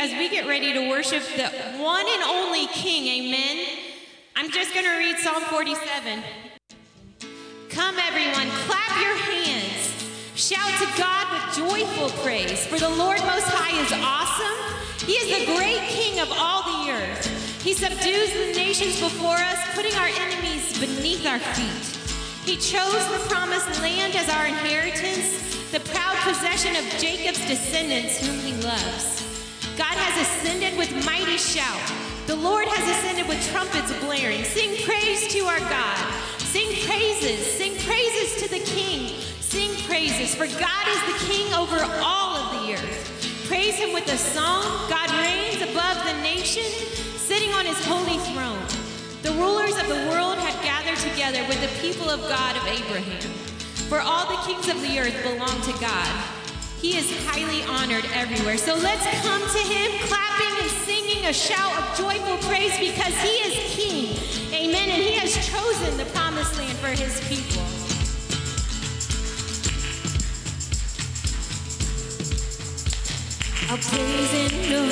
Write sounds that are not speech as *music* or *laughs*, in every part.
as we get ready to worship the one and only King. Amen. I'm just going to read Psalm 47. Come, everyone, clap your hands. Shout to God with joyful praise, for the Lord Most High is awesome. He is the great King of all the earth. He subdues the nations before us, putting our enemies beneath our feet. He chose the promised land as our inheritance, the proud possession of Jacob's descendants, whom he loves. God has ascended with mighty shout. The Lord has ascended with trumpets blaring. Sing praise to our God. Sing praises. Sing praises to the King. Sing praises, for God is the King over all of the earth. Praise him with a song. God reigns above the nation, sitting on his holy throne. The rulers of the world had gathered together with the people of God of Abraham. For all the kings of the earth belong to God. He is highly honored everywhere. So let's come to him clapping and singing a shout of joyful praise because he is king. Amen. And he has chosen the promised land for his people. I'll praise in the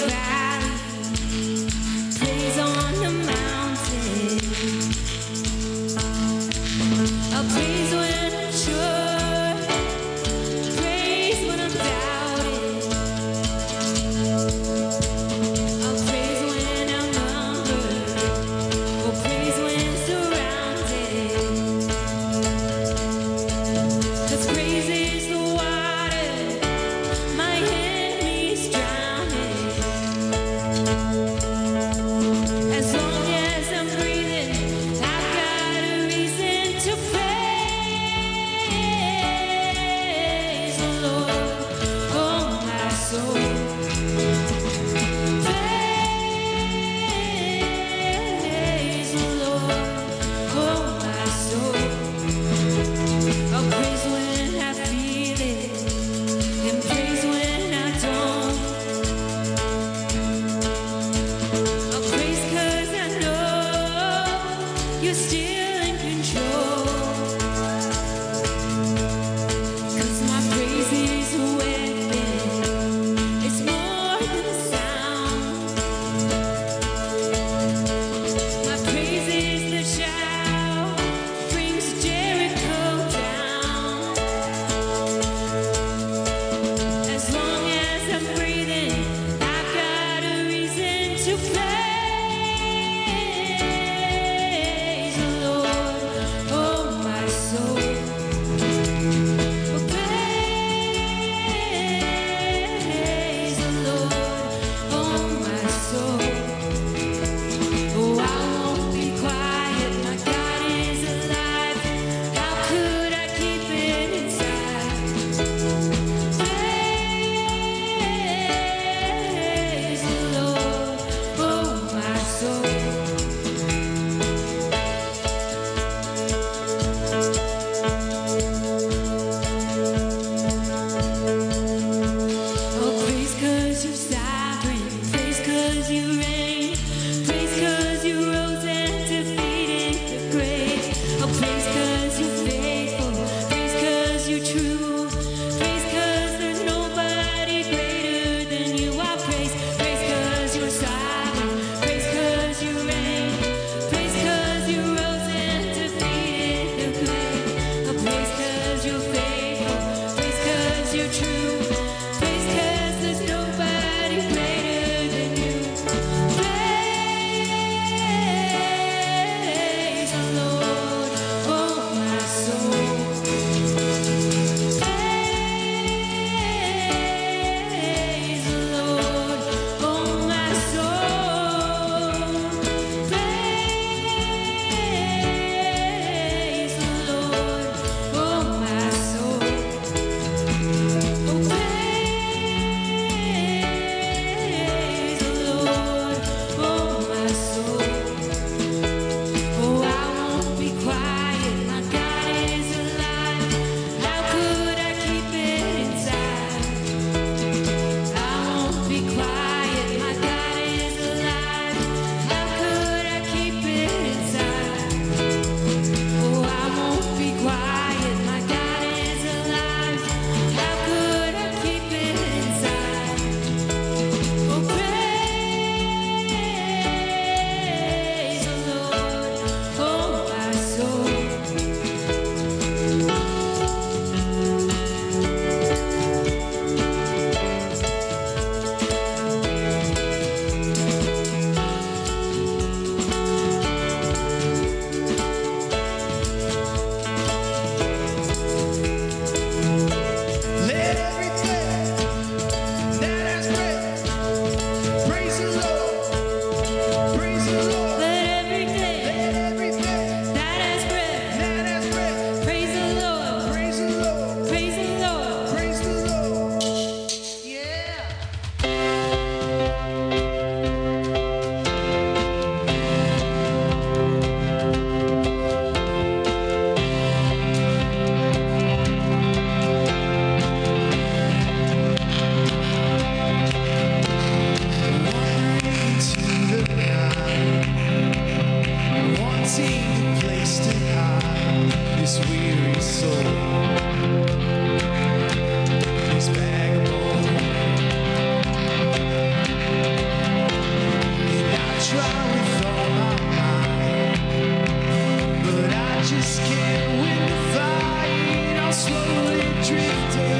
drifting.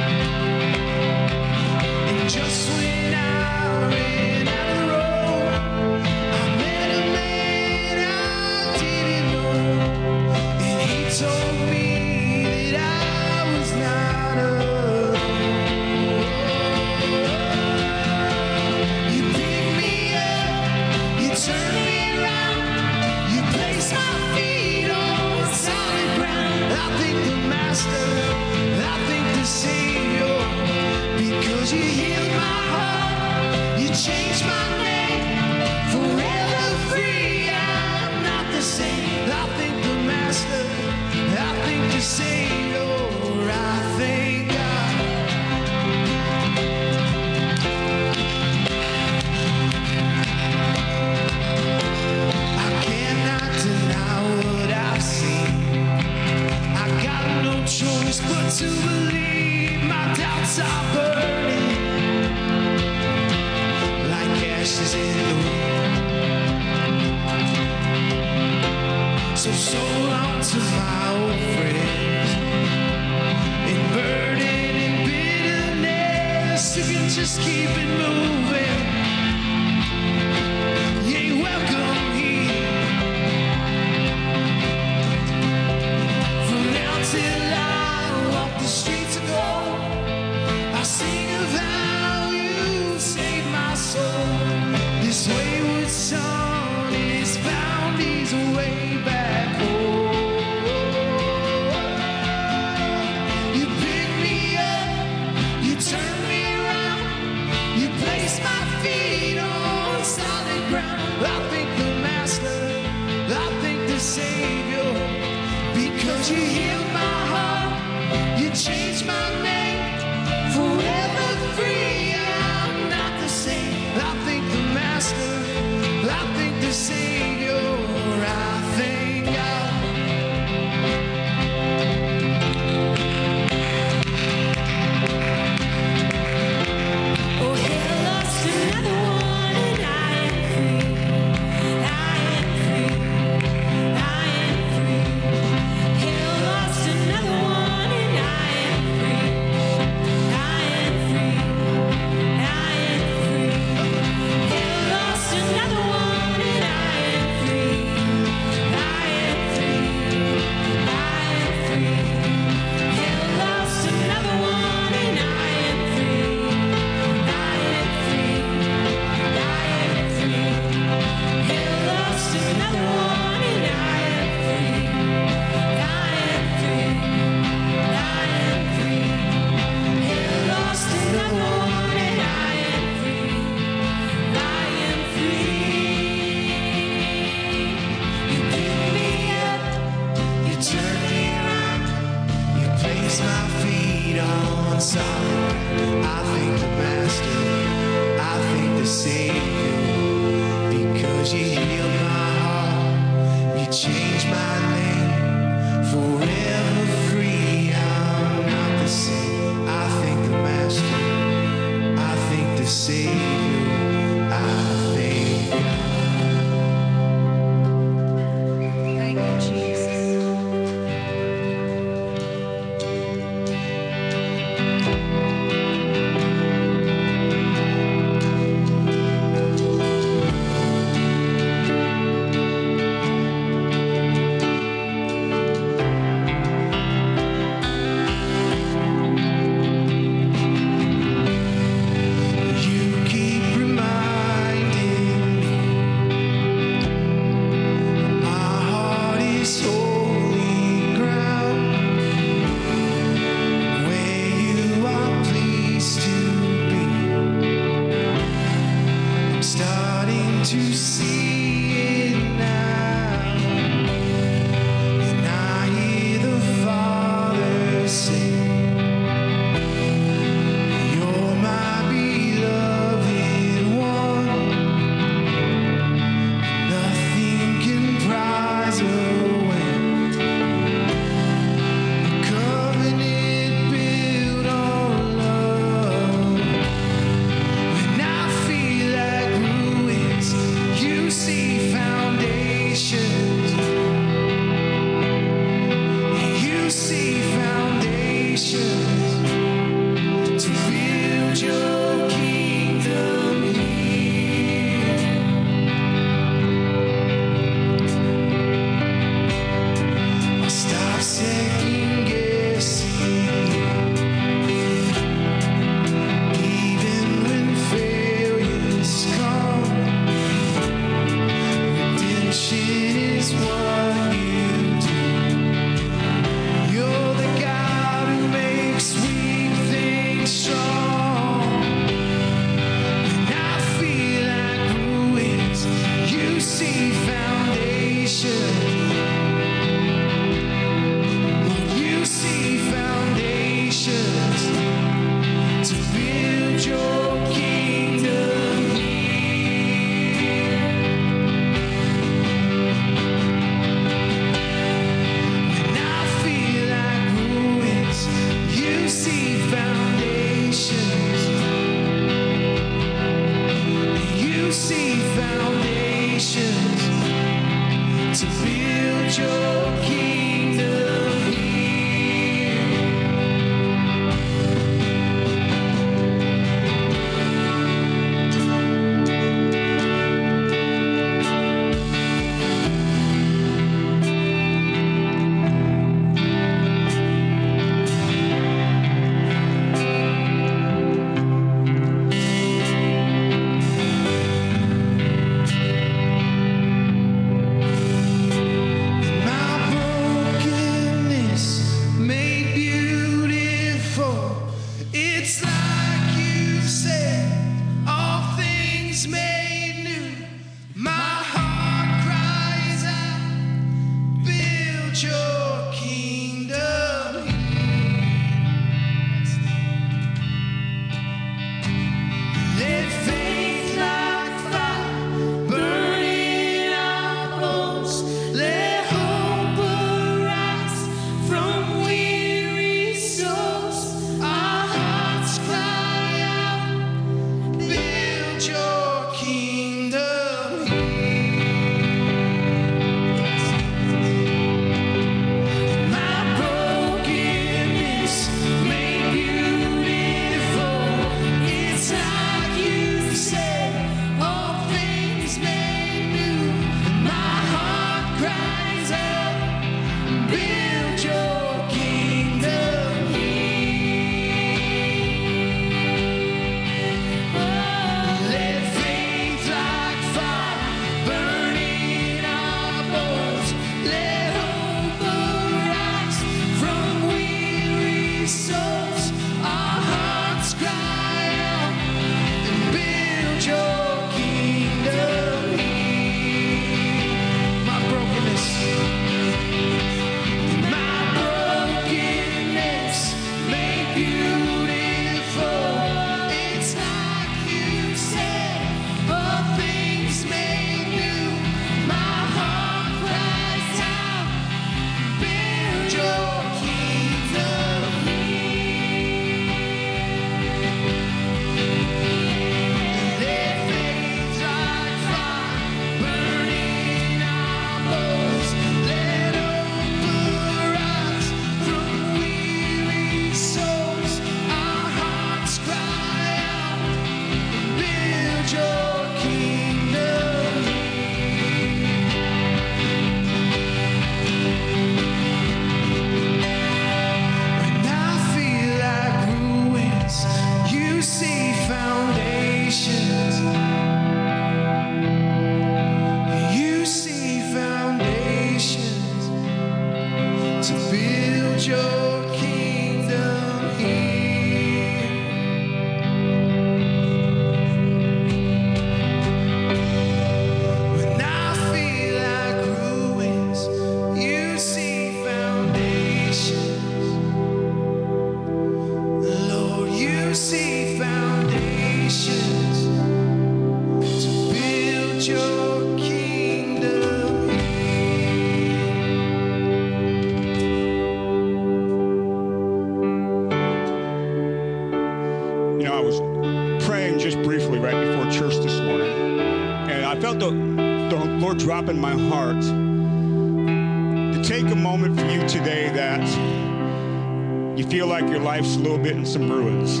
Life's a little bit in some ruins.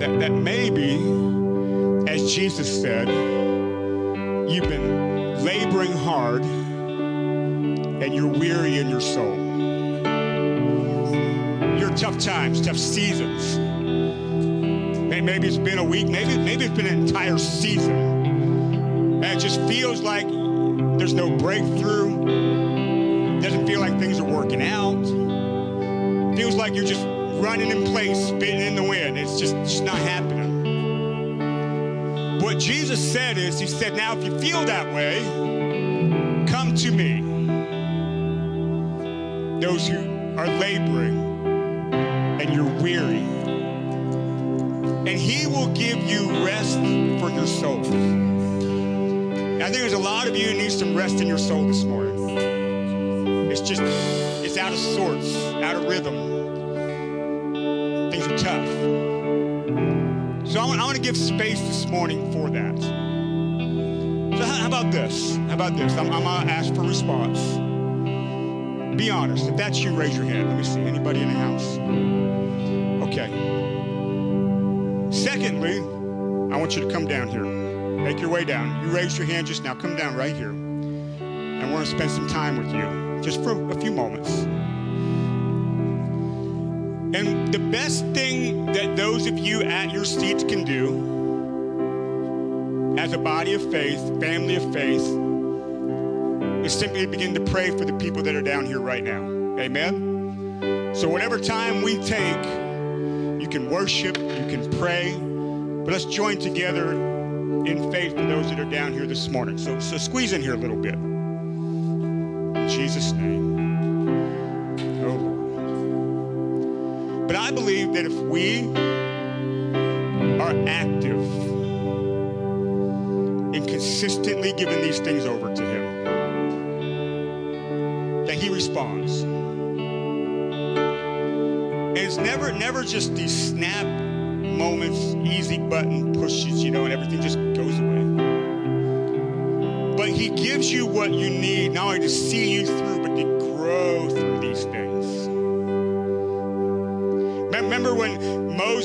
That, that maybe, as Jesus said, you've been laboring hard and you're weary in your soul your tough times, tough seasons. May- Maybe it's been a week, maybe maybe it's been an entire season. And it just feels like there's no breakthrough. Doesn't feel like things are working out. Feels like you're just running in place, spinning in the wind. It's just, just not happening. What Jesus said is, He said, Now if you feel that way, come to me. Those who are laboring and you're weary. And he will give you rest for your soul. I think there's a lot of you who need some rest in your soul this morning. It's just, it's out of sorts, out of rhythm. To give space this morning for that. So how, about this? How about this? I'm, I'm going to ask for response. Be honest. If that's you, raise your hand. Let me see. Anybody in the house? Okay. Secondly, I want you to come down here. Make your way down. You raised your hand just now. Come down right here. And we're going to spend some time with you, just for a few moments. And the best thing that those of you at your seats can do as a body of faith, family of faith, is simply begin to pray for the people that are down here right now. Amen? So, whatever time we take, you can worship, you can pray, but let's join together in faith for those that are down here this morning. So, so squeeze in here a little bit. In Jesus' name. But I believe that if we are active in consistently giving these things over to Him, that He responds. And it's never, never just these snap moments, easy button pushes, you know, and everything just goes away. But He gives you what you need, not only to see you through,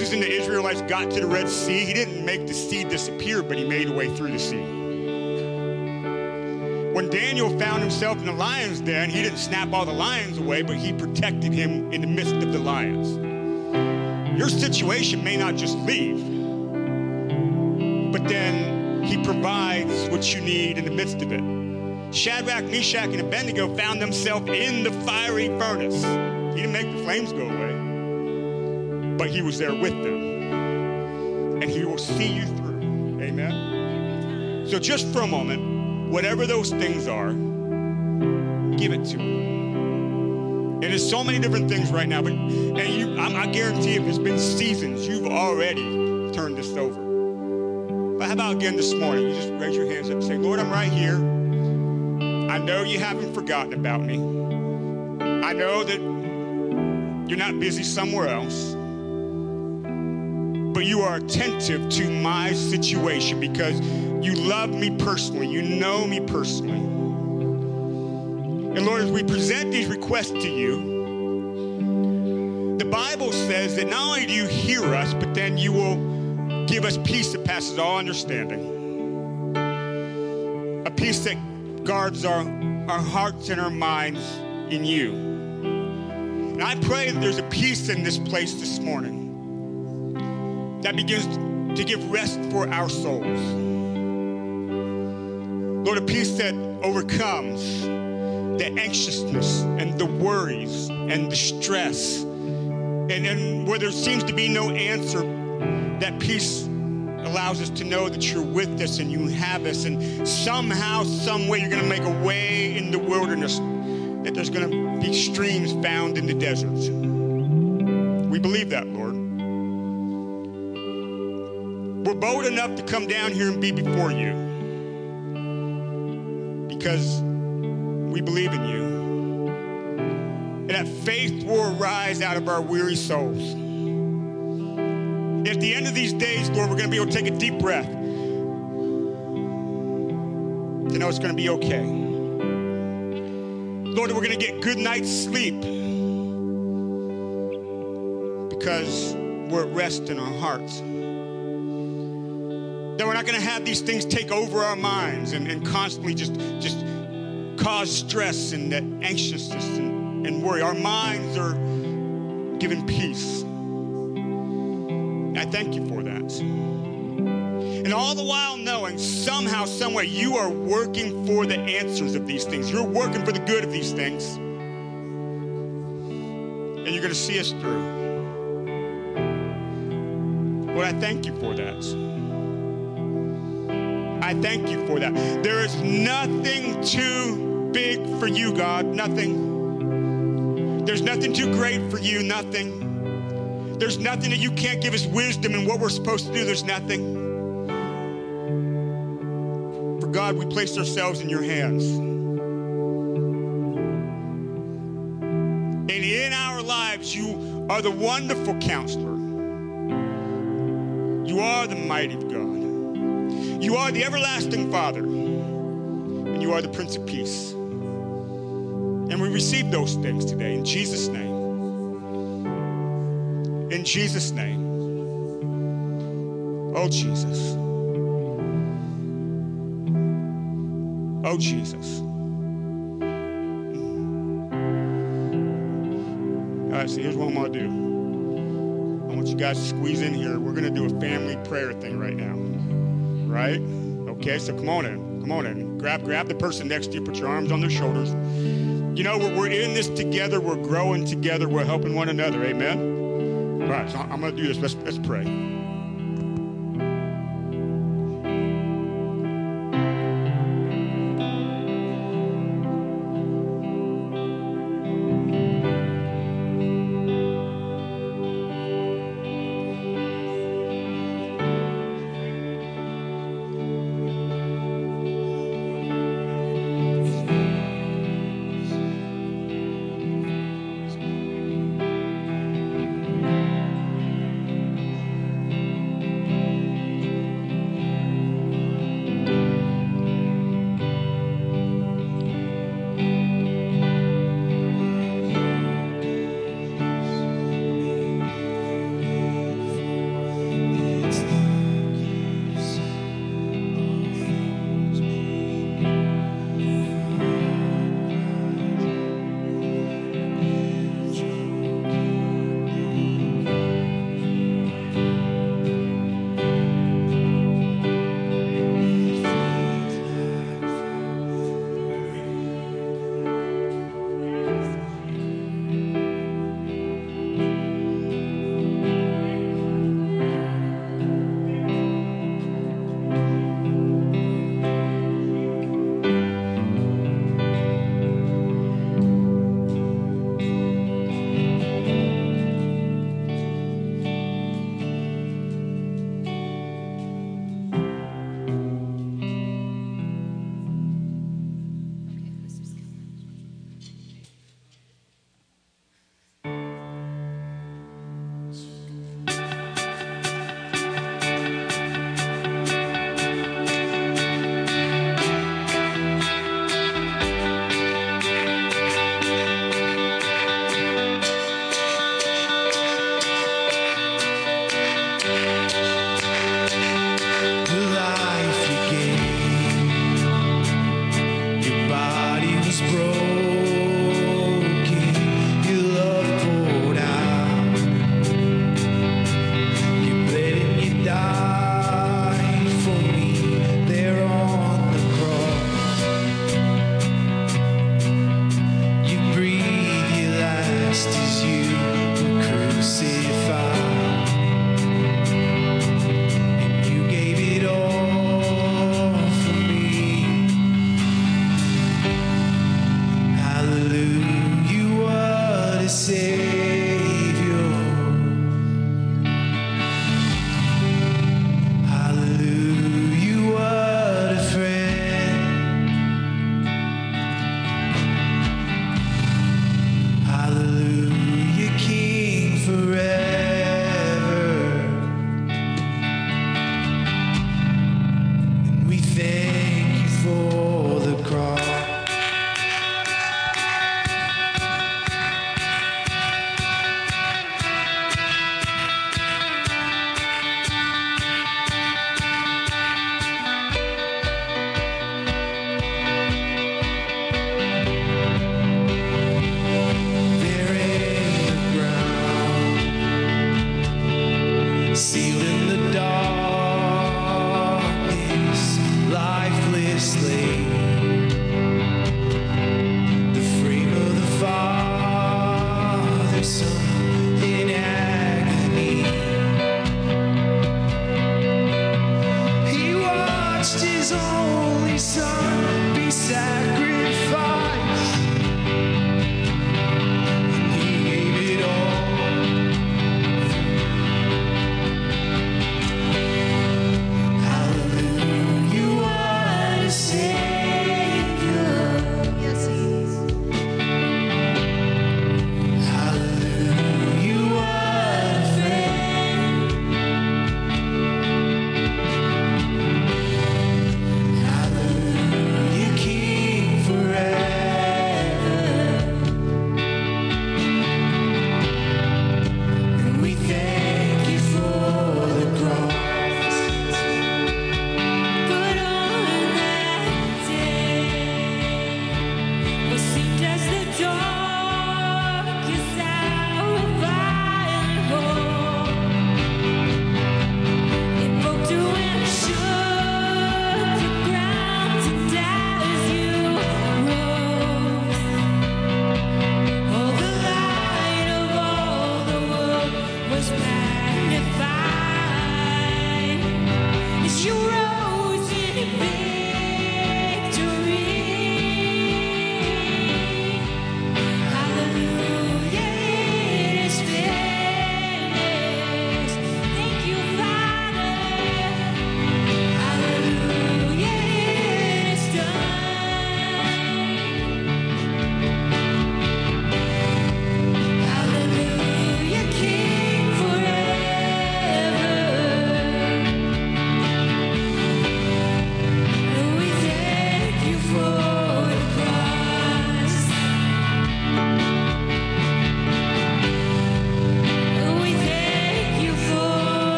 Moses and the Israelites got to the Red Sea? He didn't make the sea disappear, but he made a way through the sea. When Daniel found himself in the lion's den, he didn't snap all the lions away, but he protected him in the midst of the lions. Your situation may not just leave, but then he provides what you need in the midst of it. Shadrach, Meshach, and Abednego found themselves in the fiery furnace. He didn't make the flames go away but he was there with them. And he will see you through. Amen. So just for a moment, whatever those things are, give it to him. And there's so many different things right now, but and you, I, I guarantee if it's been seasons, you've already turned this over. But how about again this morning? You just raise your hands up and say, Lord, I'm right here. I know you haven't forgotten about me. I know that you're not busy somewhere else but you are attentive to my situation because you love me personally. You know me personally. And Lord, as we present these requests to you, the Bible says that not only do you hear us, but then you will give us peace that passes all understanding. A peace that guards our, our hearts and our minds in you. And I pray that there's a peace in this place this morning that begins to give rest for our souls. Lord, a peace that overcomes the anxiousness and the worries and the stress. And, and where there seems to be no answer, that peace allows us to know that you're with us and you have us. And somehow, some way, you're going to make a way in the wilderness, that there's going to be streams found in the desert. We believe that, Lord. We're bold enough to come down here and be before you because we believe in you. And that faith will arise out of our weary souls. At the end of these days, Lord, we're going to be able to take a deep breath to know it's going to be okay. Lord, we're going to get good night's sleep because we're at rest in our hearts that we're not going to have these things take over our minds and, and constantly just, just cause stress and anxiousness and, and worry. Our minds are given peace. I thank you for that. And all the while knowing somehow, someway, you are working for the answers of these things. You're working for the good of these things. And you're going to see us through. Lord, I thank you for that. I thank you for that. There is nothing too big for you, God. Nothing. There's nothing too great for you. Nothing. There's nothing that you can't give us wisdom in what we're supposed to do. There's nothing. For God, we place ourselves in your hands. And in our lives, you are the wonderful counselor. You are the mighty God. You are the everlasting Father. And you are the Prince of Peace. And we receive those things today in Jesus' name. In Jesus' name. Oh, Jesus. Oh, Jesus. All right, so here's what I'm going to do. I want you guys to squeeze in here. We're going to do a family prayer thing right now. Right? Okay, so come on in. Come on in. Grab, grab the person next to you. Put your arms on their shoulders. You know, we're, we're in this together. We're growing together. We're helping one another. Amen? All right, so I'm going to do this. Let's, let's pray.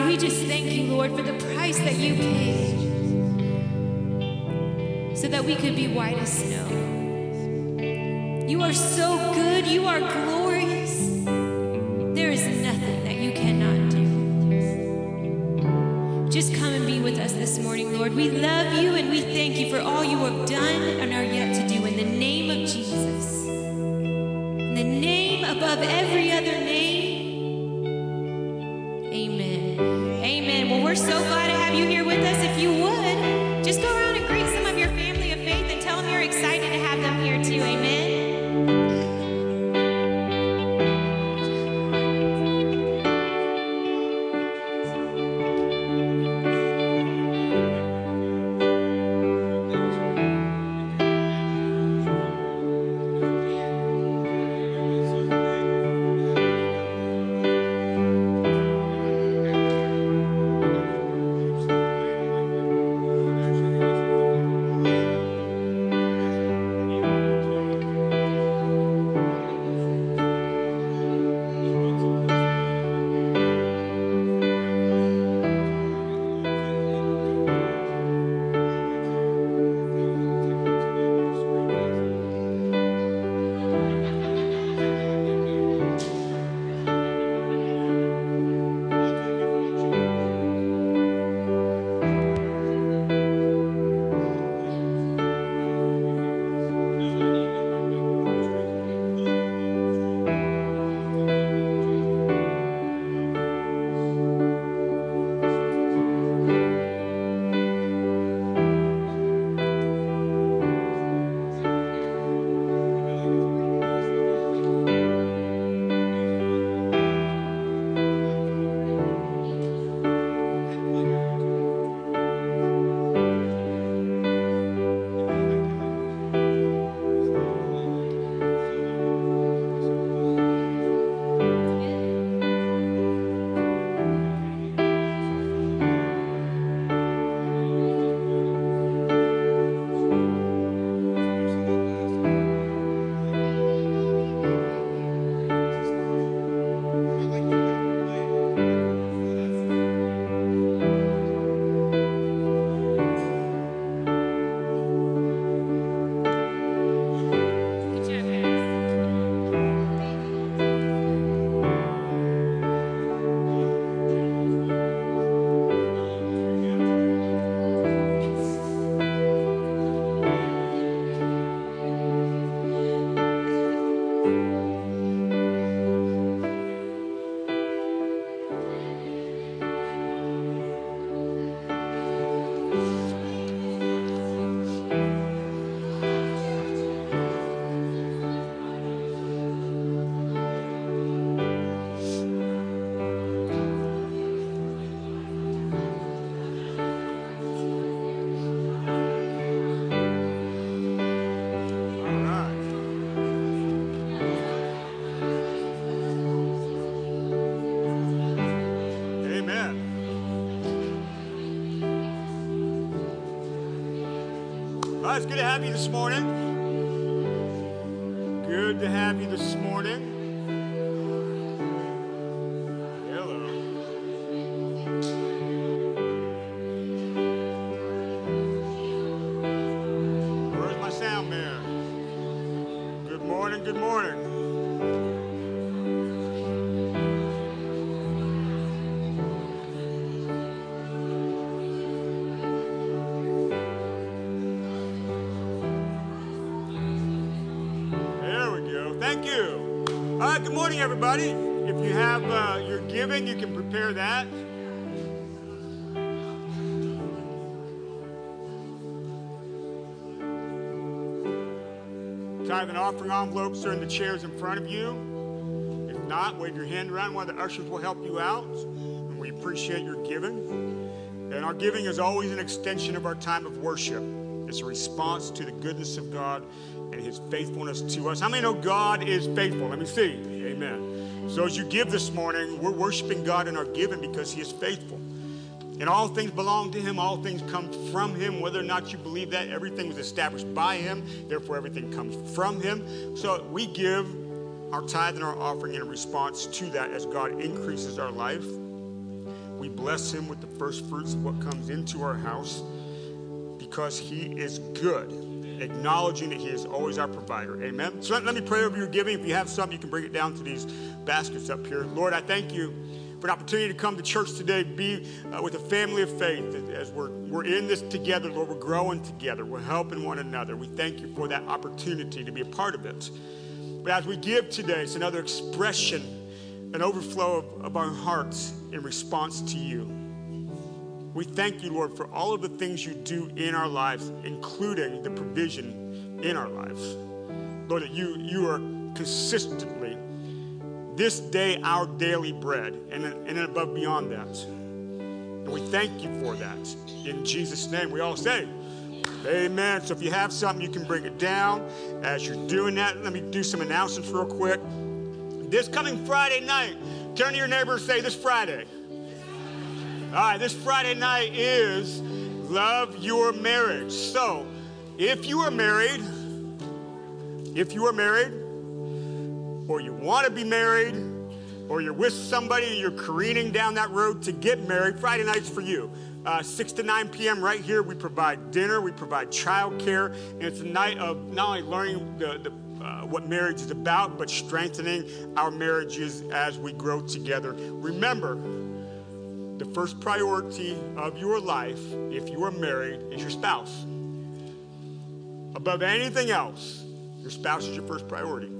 Father, we just thank you, Lord, for the price that you paid so that we could be white as snow. You are so good. You are glorious. It's good to have you this morning. Good to have you this everybody. If you have uh, your giving, you can prepare that. Tithe and offering envelopes are in the chairs in front of you. If not, wave your hand around. One of the ushers will help you out. And we appreciate your giving. And our giving is always an extension of our time of worship. It's a response to the goodness of God and his faithfulness to us. How many know God is faithful? Let me see. So as you give this morning, we're worshiping God in our giving because he is faithful. And all things belong to him, all things come from him. Whether or not you believe that, everything was established by him, therefore everything comes from him. So we give our tithe and our offering in response to that as God increases our life. We bless him with the first fruits of what comes into our house because he is good, acknowledging that he is always our provider. Amen. So let, me pray over your giving. If you have something, you can bring it down to these baskets up here. Lord, I thank you for an opportunity to come to church today, be uh, with a family of faith as we're, we're in this together, Lord. We're growing together, we're helping one another. We thank you for that opportunity to be a part of it. But as we give today, it's another expression, an overflow of, of our hearts in response to you. We thank you, Lord, for all of the things you do in our lives, including the provision in our lives. Lord, that you, you are consistently this day our daily bread, and, and above beyond that. And we thank you for that. In Jesus' name, we all say, Amen. So if you have something, you can bring it down. As you're doing that, let me do some announcements real quick. This coming Friday night, turn to your neighbor and say, This Friday. All right, this Friday night is Love Your Marriage. So if you are married, if you are married, or you want to be married, or you're with somebody and you're careening down that road to get married, Friday night's for you. Uh, 6 to 9 p.m. right here, we provide dinner, we provide childcare, and it's a night of not only learning the, the uh, what marriage is about, but strengthening our marriages as we grow together. Remember, the first priority of your life, if you are married, is your spouse. Above anything else, your spouse is your first priority.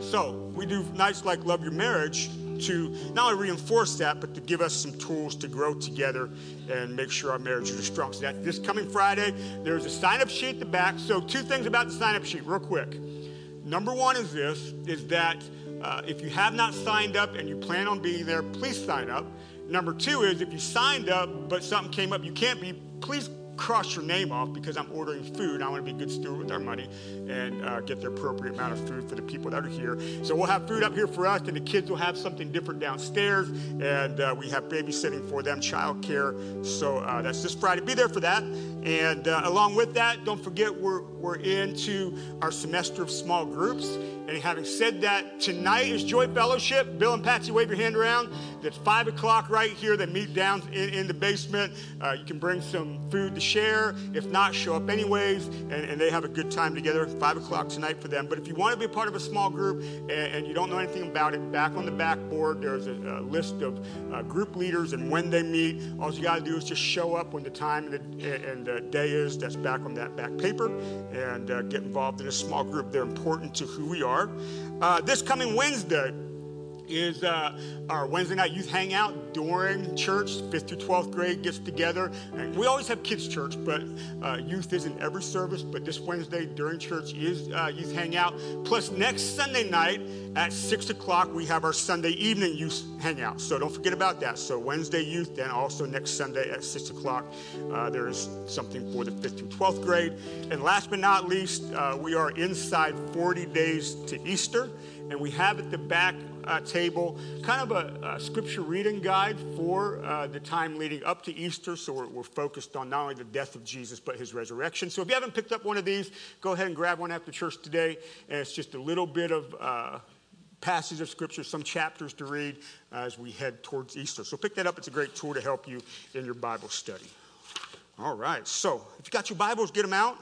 So we do nights like Love Your Marriage to not only reinforce that, but to give us some tools to grow together and make sure our marriages are strong. So that this coming Friday, there's a sign-up sheet at the back. So two things about the sign-up sheet, real quick. Number one is this: is that uh, if you have not signed up and you plan on being there, please sign up. Number two is if you signed up but something came up you can't be, please cross your name off because I'm ordering food. I want to be a good steward with our money and uh, get the appropriate amount of food for the people that are here. So we'll have food up here for us, and the kids will have something different downstairs. And uh, we have babysitting for them, childcare. So uh, that's this Friday. Be there for that. And uh, along with that, don't forget we're, we're into our semester of small groups. And having said that, tonight is Joy Fellowship. Bill and Patsy, wave your hand around. It's 5 o'clock right here. They meet down in, in the basement. Uh, you can bring some food to share. If not, show up anyways. And, and, they have a good time together. 5 o'clock tonight for them. But if you want to be a part of a small group and, and you don't know anything about it, back on the backboard, there's a, a list of uh, group leaders and when they meet. All you got to do is just show up when the time and the, and the day is. That's back on that back paper. And uh, get involved in a small group. They're important to who we are. Uh, this coming Wednesday, is uh, our Wednesday night youth hangout during church. Fifth through 12th grade gets together. And we always have kids' church, but uh, youth is in every service. But this Wednesday during church is uh, youth hangout. Plus, next Sunday night at 6 o'clock, we have our Sunday evening youth hangout. So don't forget about that. So Wednesday youth, then also next Sunday at 6 o'clock, uh, there is something for the 5th through 12th grade. And last but not least, uh, we are inside 40 days to Easter. And we have at the back uh, table, kind of a, a, scripture reading guide for uh, the time leading up to Easter. So we're, we're, focused on not only the death of Jesus, but his resurrection. So if you haven't picked up one of these, go ahead and grab one after church today. And it's just a little bit of uh, passages of scripture, some chapters to read as we head towards Easter. So pick that up. It's a great tool to help you in your Bible study. All right. So if you got your Bibles, get them out.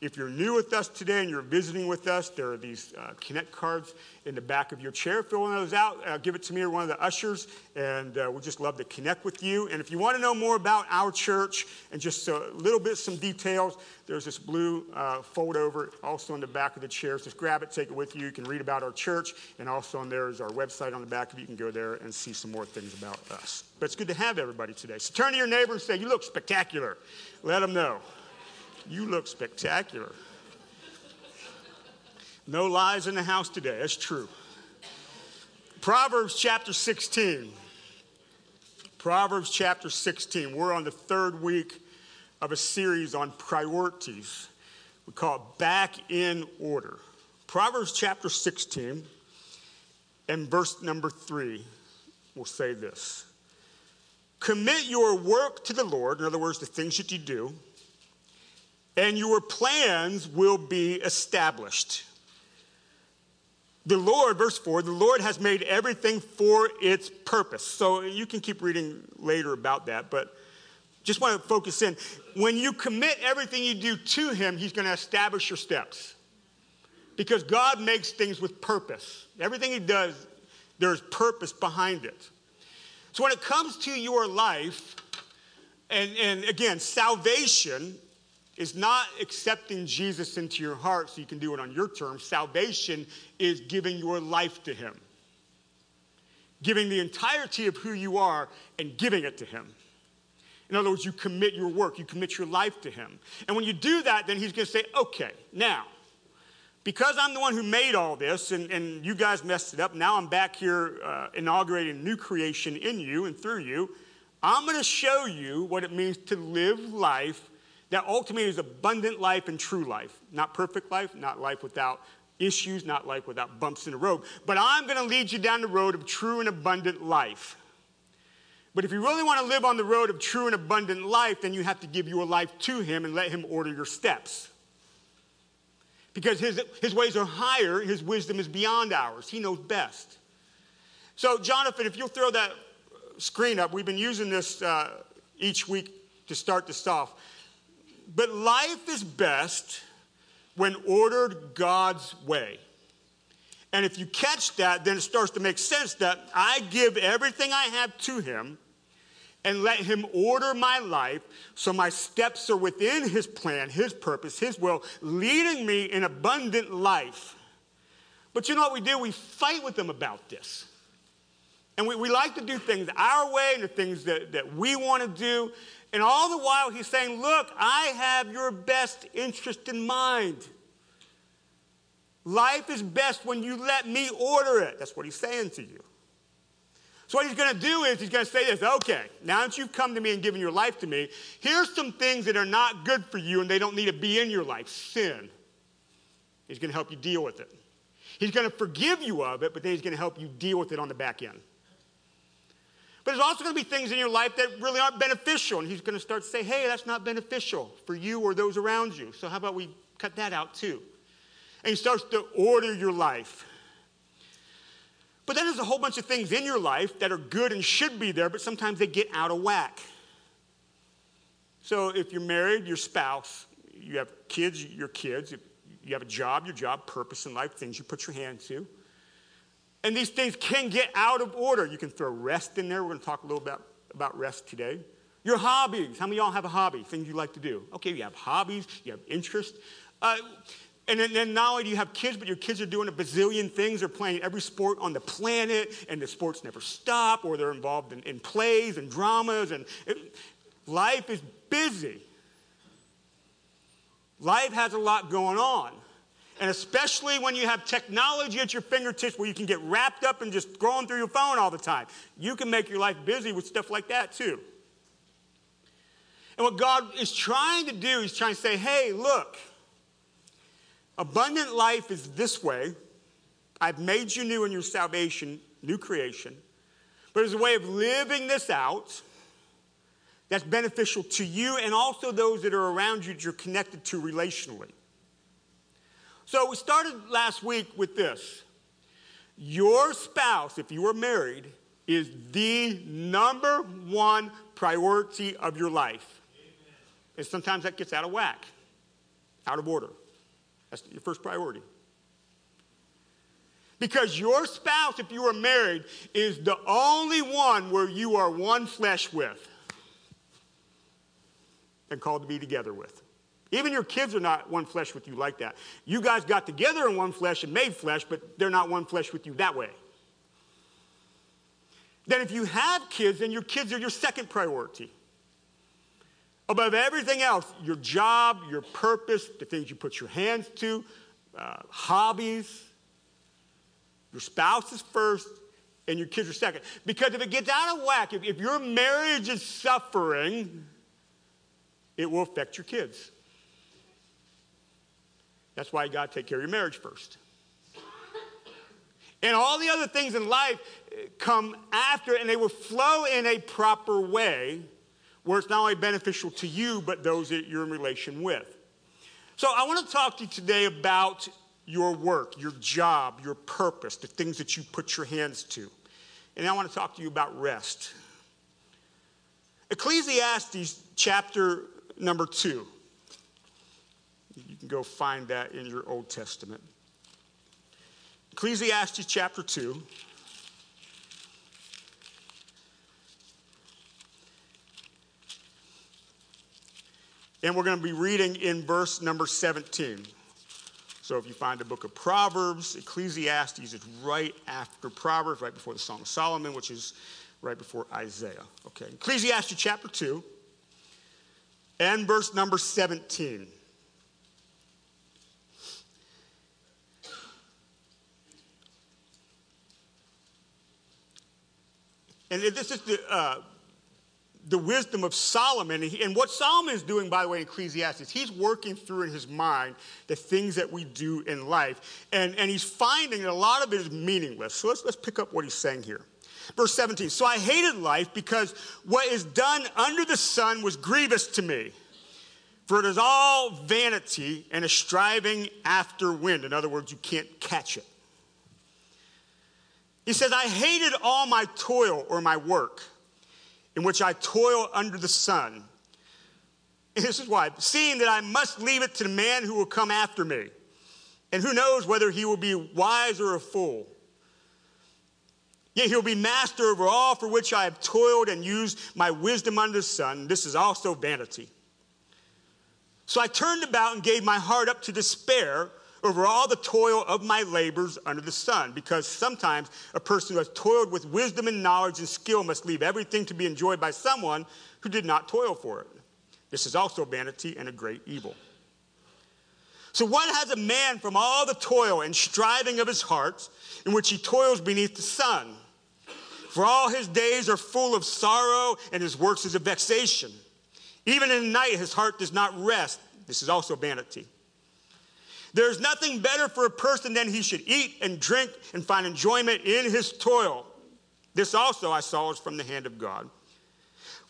If you're new with us today and you're visiting with us, there are these uh, Connect cards in the back of your chair. Fill one of those out, uh, give it to me or one of the ushers, and uh, we'd just love to connect with you. And if you want to know more about our church and just a little bit, some details, there's this blue uh, fold over also in the back of the chairs. Just grab it, take it with you. You can read about our church, and also on there is our website on the back of. You can go there and see some more things about us. But it's good to have everybody today. So turn to your neighbor and say, You look spectacular. Let them know. You look spectacular. No lies in the house today. That's true. Proverbs chapter 16. Proverbs chapter 16. We're on the third week of a series on priorities. We call it Back in Order. Proverbs chapter 16 and verse number 3 will say this Commit your work to the Lord, in other words, the things that you do and your plans will be established. the Lord, verse 4, the Lord has made everything for its purpose. So you can keep reading later about that, but just want to focus in. When you commit everything you do to Him, He's going to establish your steps. Because God makes things with purpose. Everything He does, there's purpose behind it. So when it comes to your life, and, and again, salvation is not accepting Jesus into your heart so you can do it on your terms. Salvation is giving your life to Him, giving the entirety of who you are and giving it to Him. In other words, you commit your work, you commit your life to Him. And when you do that, then He's going to say, okay, now, because I'm the one who made all this and, and you guys messed it up, now I'm back here uh, inaugurating new creation in you and through you. I'm going to show you what it means to live life that ultimately is abundant life and true life. Not perfect life, not life without issues, not life without bumps in the road. But I'm going to lead you down the road of true and abundant life. But if you really want to live on the road of true and abundant life, then you have to give your life to Him and let Him order your steps. Because His, his ways are higher, His wisdom is beyond ours. He knows best. So, Jonathan, if you'll throw that screen up, we've been using this uh, each week to start this off. But life is best when ordered God's way. And if you catch that, then it starts to make sense that I give everything I have to Him and let Him order my life so my steps are within His plan, His purpose, His will, leading me in abundant life. But you know what we do? We fight with Him about this. And we, we like to do things our way and the things that, that we want to do. And all the while, he's saying, Look, I have your best interest in mind. Life is best when you let me order it. That's what he's saying to you. So, what he's going to do is he's going to say this okay, now that you've come to me and given your life to me, here's some things that are not good for you and they don't need to be in your life sin. He's going to help you deal with it. He's going to forgive you of it, but then he's going to help you deal with it on the back end. But there's also going to be things in your life that really aren't beneficial. And he's going to start to say, hey, that's not beneficial for you or those around you. So how about we cut that out too? And he starts to order your life. But then there's a whole bunch of things in your life that are good and should be there, but sometimes they get out of whack. So if you're married, your spouse, you have kids, your kids, you have a job, your job, purpose in life, things you put your hand to. And these things can get out of order. You can throw rest in there. We're going to talk a little bit about, rest today. Your hobbies. How many of y'all have a hobby? Things you like to do. Okay, you have hobbies, you have interests. Uh, and then, then, not only do you have kids, but your kids are doing a bazillion things. They're playing every sport on the planet, and the sports never stop, or they're involved in, in plays and dramas. And it, life is busy. Life has a lot going on. And especially when you have technology at your fingertips where you can get wrapped up and just scrolling through your phone all the time, you can make your life busy with stuff like that too. And what God is trying to do, He's trying to say, hey, look, abundant life is this way. I've made you new in your salvation, new creation. But there's a way of living this out that's beneficial to you and also those that are around you that you're connected to relationally. So we started last week with this. Your spouse, if you are married, is the number one priority of your life. And sometimes that gets out of whack, out of order. That's your first priority. Because your spouse, if you are married, is the only one where you are one flesh with and called to be together with. Even your kids are not one flesh with you like that. You guys got together in one flesh and made flesh, but they're not one flesh with you that way. Then, if you have kids, then your kids are your second priority. Above everything else, your job, your purpose, the things you put your hands to, uh, hobbies, your spouse is first, and your kids are second. Because if it gets out of whack, if, if your marriage is suffering, it will affect your kids. That's why you got to take care of your marriage first. And all the other things in life eh, come after, and they will flow in a proper way where it's not only beneficial to you, but those that you're in relation with. So I want to talk to you today about your work, your job, your purpose, the things that you put your hands to. And I want to talk to you about rest. Ecclesiastes chapter number two. Can go find that in your Old Testament. Ecclesiastes chapter 2. And we're going to be reading in verse number 17. So if you find the book of Proverbs, Ecclesiastes is right after Proverbs, right before the Song of Solomon, which is right before Isaiah. Okay, Ecclesiastes chapter 2 and verse number 17. And this is the, uh, the wisdom of Solomon. And what Solomon is doing, by the way, in Ecclesiastes, he's working through in his mind the things that we do in life. And, and he's finding that a lot of it is meaningless. So let's, let's pick up what he's saying here. Verse 17 So I hated life because what is done under the sun was grievous to me. For it is all vanity and a striving after wind. In other words, you can't catch it. He says, I hated all my toil or my work in which I toil under the sun. And this is why, seeing that I must leave it to the man who will come after me. And who knows whether he will be wise or a fool. Yet he'll be master over all for which I have toiled and used my wisdom under the sun. This is also vanity. So I turned about and gave my heart up to despair over all the toil of my labors under the sun, because sometimes a person who has toiled with wisdom and knowledge and skill must leave everything to be enjoyed by someone who did not toil for it. This is also vanity and a great evil. So, what has a man from all the toil and striving of his heart, in which he toils beneath the sun? For all his days are full of sorrow, and his works is a vexation. Even in the night, his heart does not rest. This is also vanity. There's nothing better for a person than he should eat and drink and find enjoyment in his toil. This also I saw is from the hand of God.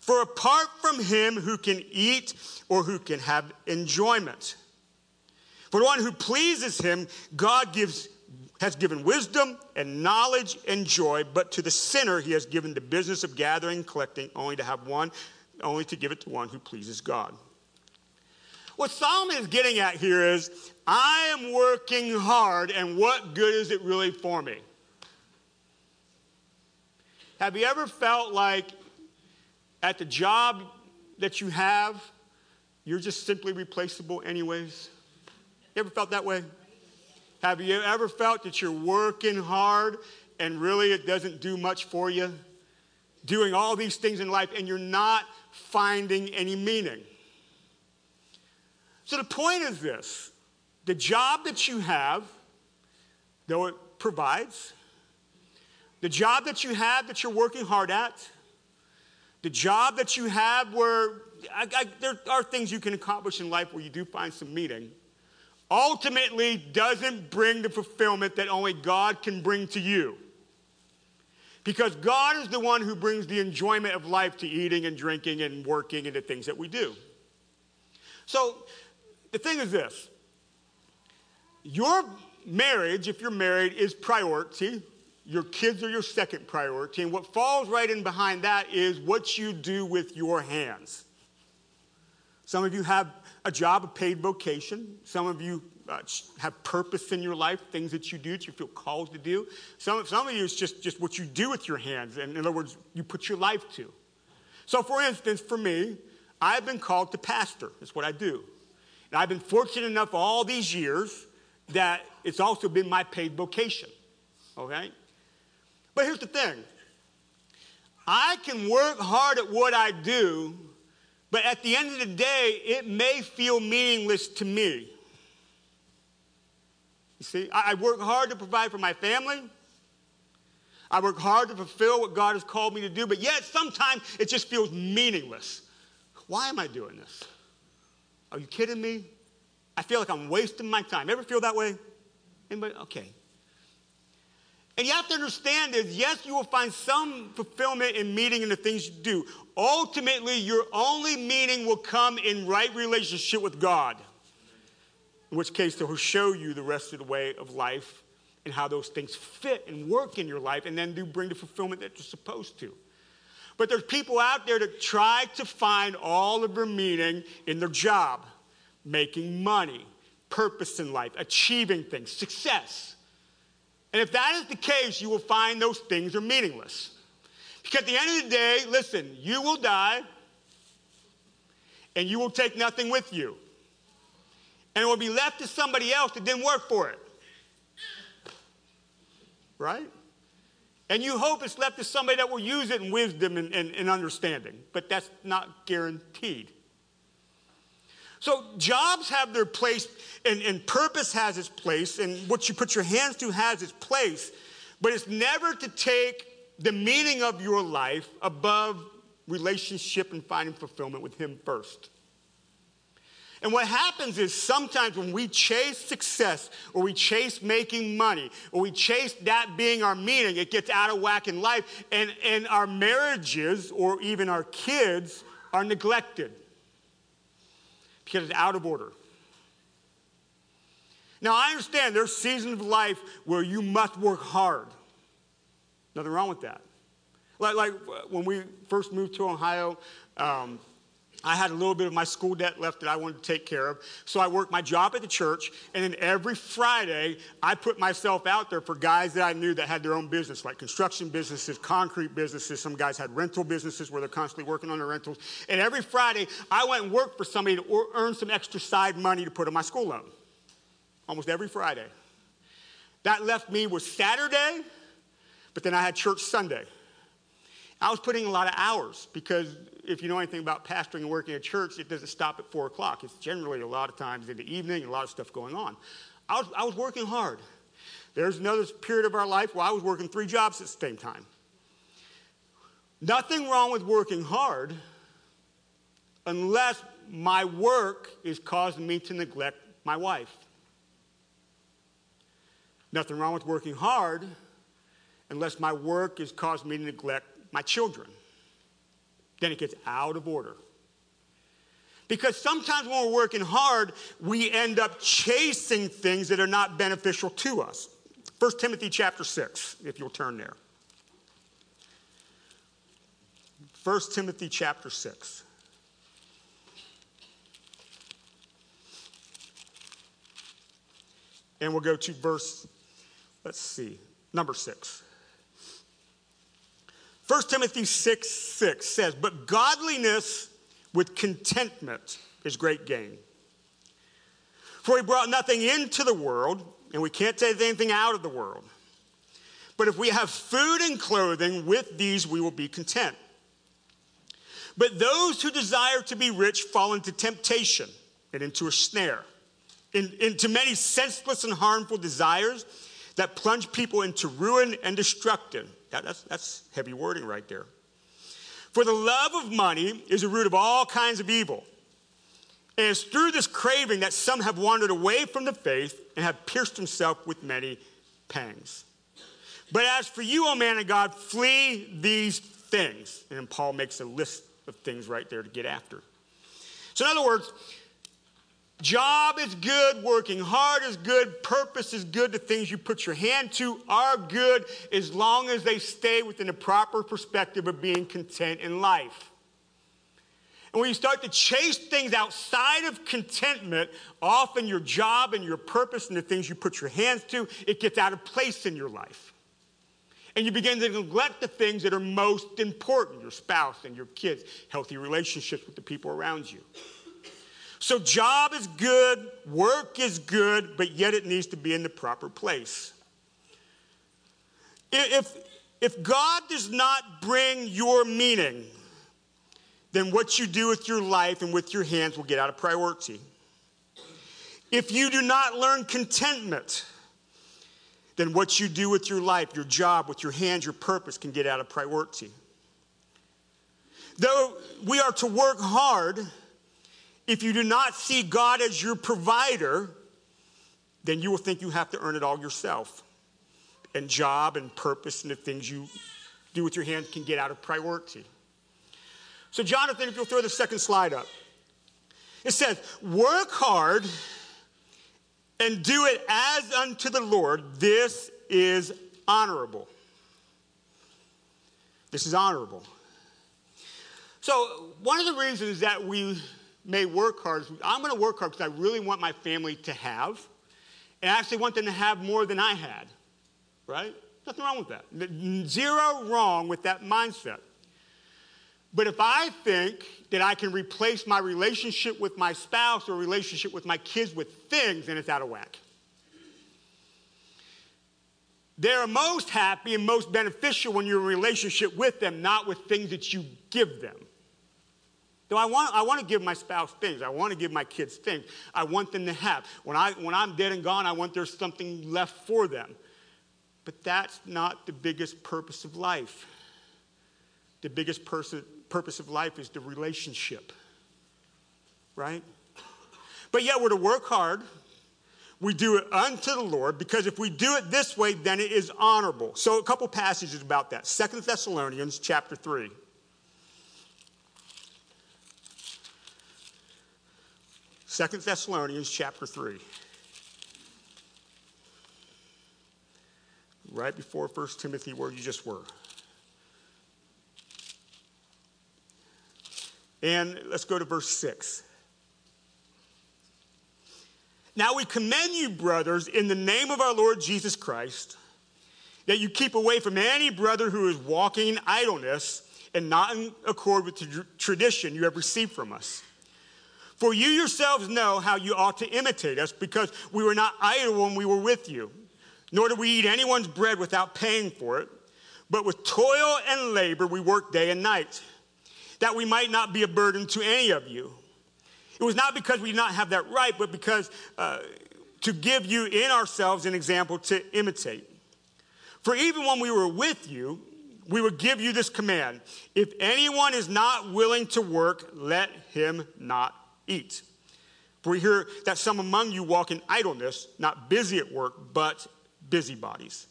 For apart from him who can eat or who can have enjoyment, for the one who pleases him, God gives, has given wisdom and knowledge and joy, but to the sinner he has given the business of gathering and collecting, only to have one, only to give it to one who pleases God. What Solomon is getting at here is I am working hard, and what good is it really for me? Have you ever felt like at the job that you have, you're just simply replaceable, anyways? You ever felt that way? Have you ever felt that you're working hard and really it doesn't do much for you? Doing all these things in life and you're not finding any meaning. So the point is this the job that you have, though it provides, the job that you have that you're working hard at, the job that you have where I, I, there are things you can accomplish in life where you do find some meaning, ultimately doesn't bring the fulfillment that only God can bring to you. Because God is the one who brings the enjoyment of life to eating and drinking and working and the things that we do. So the thing is this your marriage, if you're married, is priority. Your kids are your second priority. And what falls right in behind that is what you do with your hands. Some of you have a job, a paid vocation. Some of you uh, have purpose in your life, things that you do that you feel called to do. Some, some of you, it's just, just what you do with your hands. And in other words, you put your life to. So, for instance, for me, I've been called to pastor. That's what I do. And I've been fortunate enough all these years that it's also been my paid vocation. Okay? But here's the thing I can work hard at what I do, but at the end of the day, it may feel meaningless to me. You see, I work hard to provide for my family. I work hard to fulfill what God has called me to do, but yet sometimes it just feels meaningless. Why am I doing this? Are you kidding me? I feel like I'm wasting my time. Ever feel that way? Anybody? Okay. And you have to understand is yes, you will find some fulfillment in meaning in the things you do. Ultimately, your only meaning will come in right relationship with God. in which case he'll show you the rest of the way of life and how those things fit and work in your life and then do bring the fulfillment that you're supposed to. But there's people out there that try to find all of their meaning in their job, making money, purpose in life, achieving things, success. And if that is the case, you will find those things are meaningless. Because at the end of the day, listen, you will die and you will take nothing with you. And it will be left to somebody else that didn't work for it. Right? And you hope it's left to somebody that will use it in wisdom and, and, and understanding, but that's not guaranteed. So jobs have their place, and, and purpose has its place, and what you put your hands to has its place, but it's never to take the meaning of your life above relationship and finding fulfillment with Him first. And what happens is sometimes when we chase success or we chase making money or we chase that being our meaning, it gets out of whack in life, and, and our marriages or even our kids are neglected because it's out of order. Now, I understand there's seasons of life where you must work hard. Nothing wrong with that. Like, like when we first moved to Ohio, um, I had a little bit of my school debt left that I wanted to take care of. So I worked my job at the church, and then every Friday, I put myself out there for guys that I knew that had their own business, like construction businesses, concrete businesses. Some guys had rental businesses where they're constantly working on their rentals. And every Friday, I went and worked for somebody to earn some extra side money to put on my school loan. Almost every Friday. That left me with Saturday, but then I had church Sunday. I was putting a lot of hours because if you know anything about pastoring and working at church, it doesn't stop at four o'clock. It's generally a lot of times in the evening, a lot of stuff going on. I was, I was working hard. There's another period of our life where I was working three jobs at the same time. Nothing wrong with working hard unless my work is causing me to neglect my wife. Nothing wrong with working hard unless my work is causing me to neglect my children. Then it gets out of order. Because sometimes when we're working hard, we end up chasing things that are not beneficial to us. 1 Timothy chapter 6, if you'll turn there. 1 Timothy chapter 6. And we'll go to verse, let's see, number 6. 1 Timothy 6 6 says, But godliness with contentment is great gain. For he brought nothing into the world, and we can't take anything out of the world. But if we have food and clothing, with these we will be content. But those who desire to be rich fall into temptation and into a snare, in, into many senseless and harmful desires that plunge people into ruin and destruction. That, that's, that's heavy wording right there. For the love of money is the root of all kinds of evil. And it's through this craving that some have wandered away from the faith and have pierced themselves with many pangs. But as for you, O man of God, flee these things. And Paul makes a list of things right there to get after. So, in other words, Job is good, working hard is good, purpose is good, the things you put your hand to are good as long as they stay within the proper perspective of being content in life. And when you start to chase things outside of contentment, often your job and your purpose and the things you put your hands to, it gets out of place in your life. And you begin to neglect the things that are most important your spouse and your kids, healthy relationships with the people around you. So, job is good, work is good, but yet it needs to be in the proper place. If, if God does not bring your meaning, then what you do with your life and with your hands will get out of priority. If you do not learn contentment, then what you do with your life, your job, with your hands, your purpose can get out of priority. Though we are to work hard, if you do not see God as your provider, then you will think you have to earn it all yourself. And job and purpose and the things you do with your hands can get out of priority. So, Jonathan, if you'll throw the second slide up, it says, Work hard and do it as unto the Lord, this is honorable. This is honorable. So, one of the reasons that we may work hard I'm going to work hard because I really want my family to have, and I actually want them to have more than I had, right? Nothing wrong with that. Zero wrong with that mindset. But if I think that I can replace my relationship with my spouse or relationship with my kids with things, then it's out of whack. They're most happy and most beneficial when you're in a relationship with them, not with things that you give them. Though I want, I want to give my spouse things. I want to give my kids things. I want them to have. When, I, when I'm dead and gone, I want there's something left for them. But that's not the biggest purpose of life. The biggest person, purpose of life is the relationship, right? But yet we're to work hard. We do it unto the Lord because if we do it this way, then it is honorable. So a couple passages about that. Second Thessalonians chapter 3. Second Thessalonians chapter 3. Right before 1 Timothy, where you just were. And let's go to verse 6. Now we commend you, brothers, in the name of our Lord Jesus Christ, that you keep away from any brother who is walking in idleness and not in accord with the tradition you have received from us. For you yourselves know how you ought to imitate us, because we were not idle when we were with you, nor did we eat anyone's bread without paying for it, but with toil and labor we worked day and night that we might not be a burden to any of you. It was not because we did not have that right, but because uh, to give you in ourselves an example to imitate. For even when we were with you, we would give you this command if anyone is not willing to work, let him not eat. For we hear that some among you walk in idleness, not busy at work, but busybodies.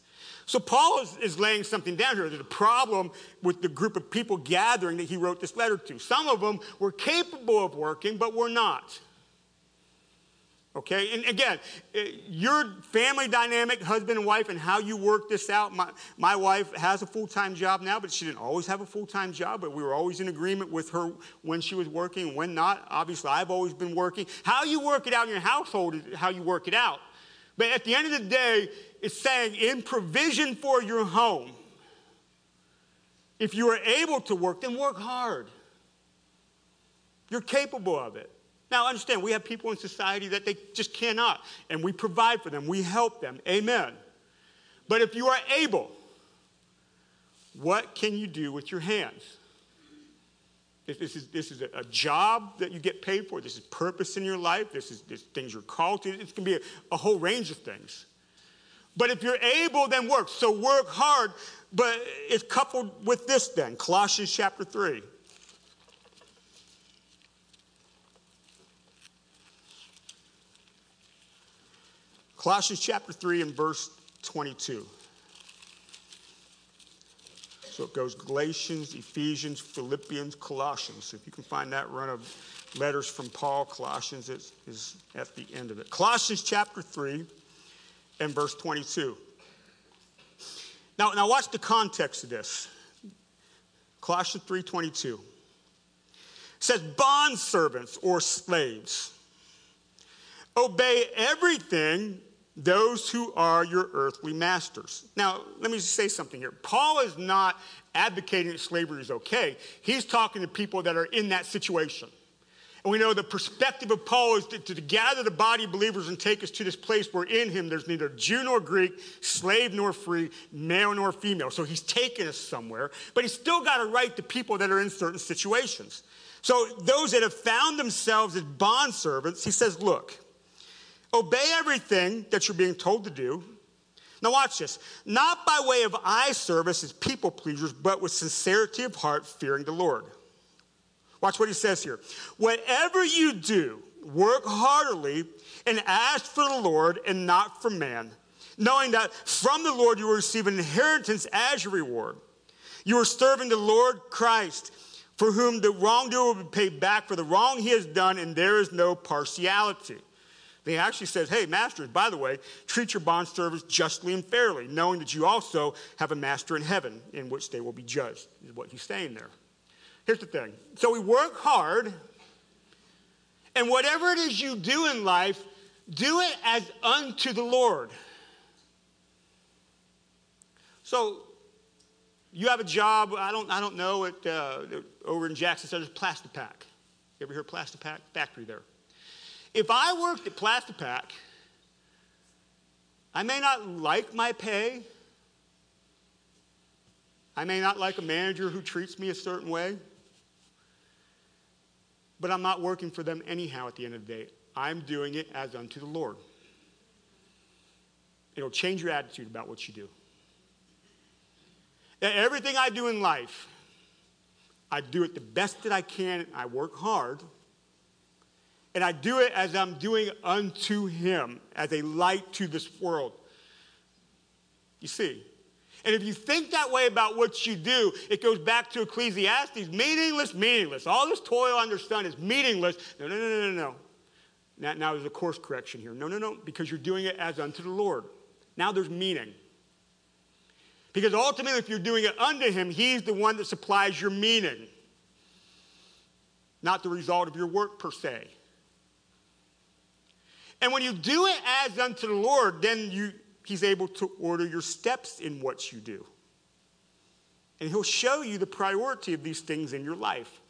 So Paul is, is laying something down here. There's a problem with the group of people gathering that he wrote this letter to. Some of them were capable of working, but were not. Okay, and again, eh, your family dynamic, husband and wife, and how you work this out. My, my wife has a full time job now, but she didn't always have a full time job, but we were always in agreement with her when she was working when not. Obviously, I've always been working. How you work it out in your household is how you work it out. But at the end of the day, it's saying in provision for your home, if you are able to work, then work hard. You're capable of it. Now, understand, we have people in society that they just cannot, and we provide for them, we help them. Amen. But if you are able, what can you do with your hands? This is, this is a job that you get paid for. This is purpose in your life. This is this things you're called to. It can be a, a whole range of things. But if you're able, then work. So work hard, but it's coupled with this then Colossians chapter 3. Colossians chapter 3 and verse 22. So it goes Galatians, Ephesians, Philippians, Colossians. So If you can find that run of letters from Paul, Colossians is, is at the end of it. Colossians chapter 3 and verse 22. Now, now watch the context of this. Colossians 3:22 says bond servants or slaves obey everything those who are your earthly masters. Now, let me just say something here. Paul is not advocating that slavery is okay. He's talking to people that are in that situation. And we know the perspective of Paul is to, to, gather the body of believers and take us to this place where in him there's neither Jew nor Greek, slave nor free, male nor female. So he's taken us somewhere, but he's still got to write to people that are in certain situations. So those that have found themselves as bond servants, he says, look, Obey everything that you're being told to do. Now, watch this. Not by way of eye service as people pleasers, but with sincerity of heart, fearing the Lord. Watch what he says here. Whatever you do, work heartily and ask for the Lord and not for man, knowing that from the Lord you will receive an inheritance as your reward. You are serving the Lord Christ, for whom the wrongdoer will be paid back for the wrong he has done, and there is no partiality. He actually says, Hey, masters, by the way, treat your bond servants justly and fairly, knowing that you also have a master in heaven in which they will be judged, is what he's saying there. Here's the thing. So we work hard, and whatever it is you do in life, do it as unto the Lord. So you have a job, I don't, I don't know, at, uh, over in Jackson Center, Plastipak. You ever hear Plastipak? Factory there. If I worked at Plastipak, I may not like my pay. I may not like a manager who treats me a certain way. But I'm not working for them anyhow at the end of the day. I'm doing it as unto the Lord. It'll change your attitude about what you do. Everything I do in life, I do it the best that I can. I work hard. And I do it as I'm doing unto Him, as a light to this world. You see? And if you think that way about what you do, it goes back to Ecclesiastes meaningless, meaningless. All this toil under sun is meaningless. No, no, no, no, no. Now, now there's a course correction here. No, no, no, because you're doing it as unto the Lord. Now there's meaning. Because ultimately, if you're doing it unto Him, He's the one that supplies your meaning, not the result of your work per se. And when you do it as unto the Lord, then you, He's able to order your steps in what you do. And He'll show you the priority of these things in your life.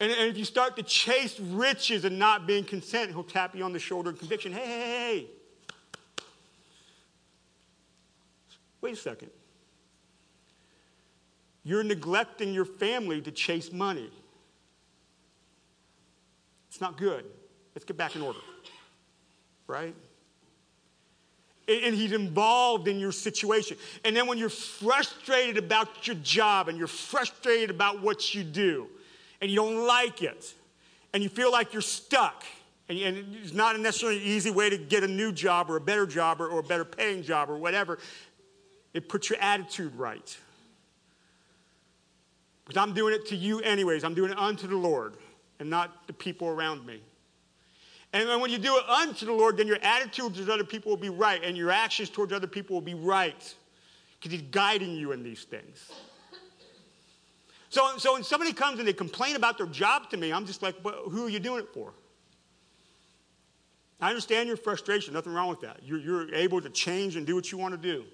And, and if you start to chase riches and not being content, He'll tap you on the shoulder in conviction. Hey, hey, hey, Wait a second. You're neglecting your family to chase money. It's not good. Let's get back in order. Right? And he's involved in your situation. And then when you're frustrated about your job and you're frustrated about what you do and you don't like it and you feel like you're stuck and it's not necessarily an easy way to get a new job or a better job or, a better paying job or whatever, it puts your attitude right. Because I'm doing it to you anyways. I'm doing it unto the Lord and not the people around me. And then when you do it unto the Lord, then your attitude towards other people will be right, and your actions towards other people will be right. Because He's guiding you in these things. So, so when somebody comes and they complain about their job to me, I'm just like, who are you doing it for? I understand your frustration, nothing wrong with that. You're, you're able to change and do what you want to do.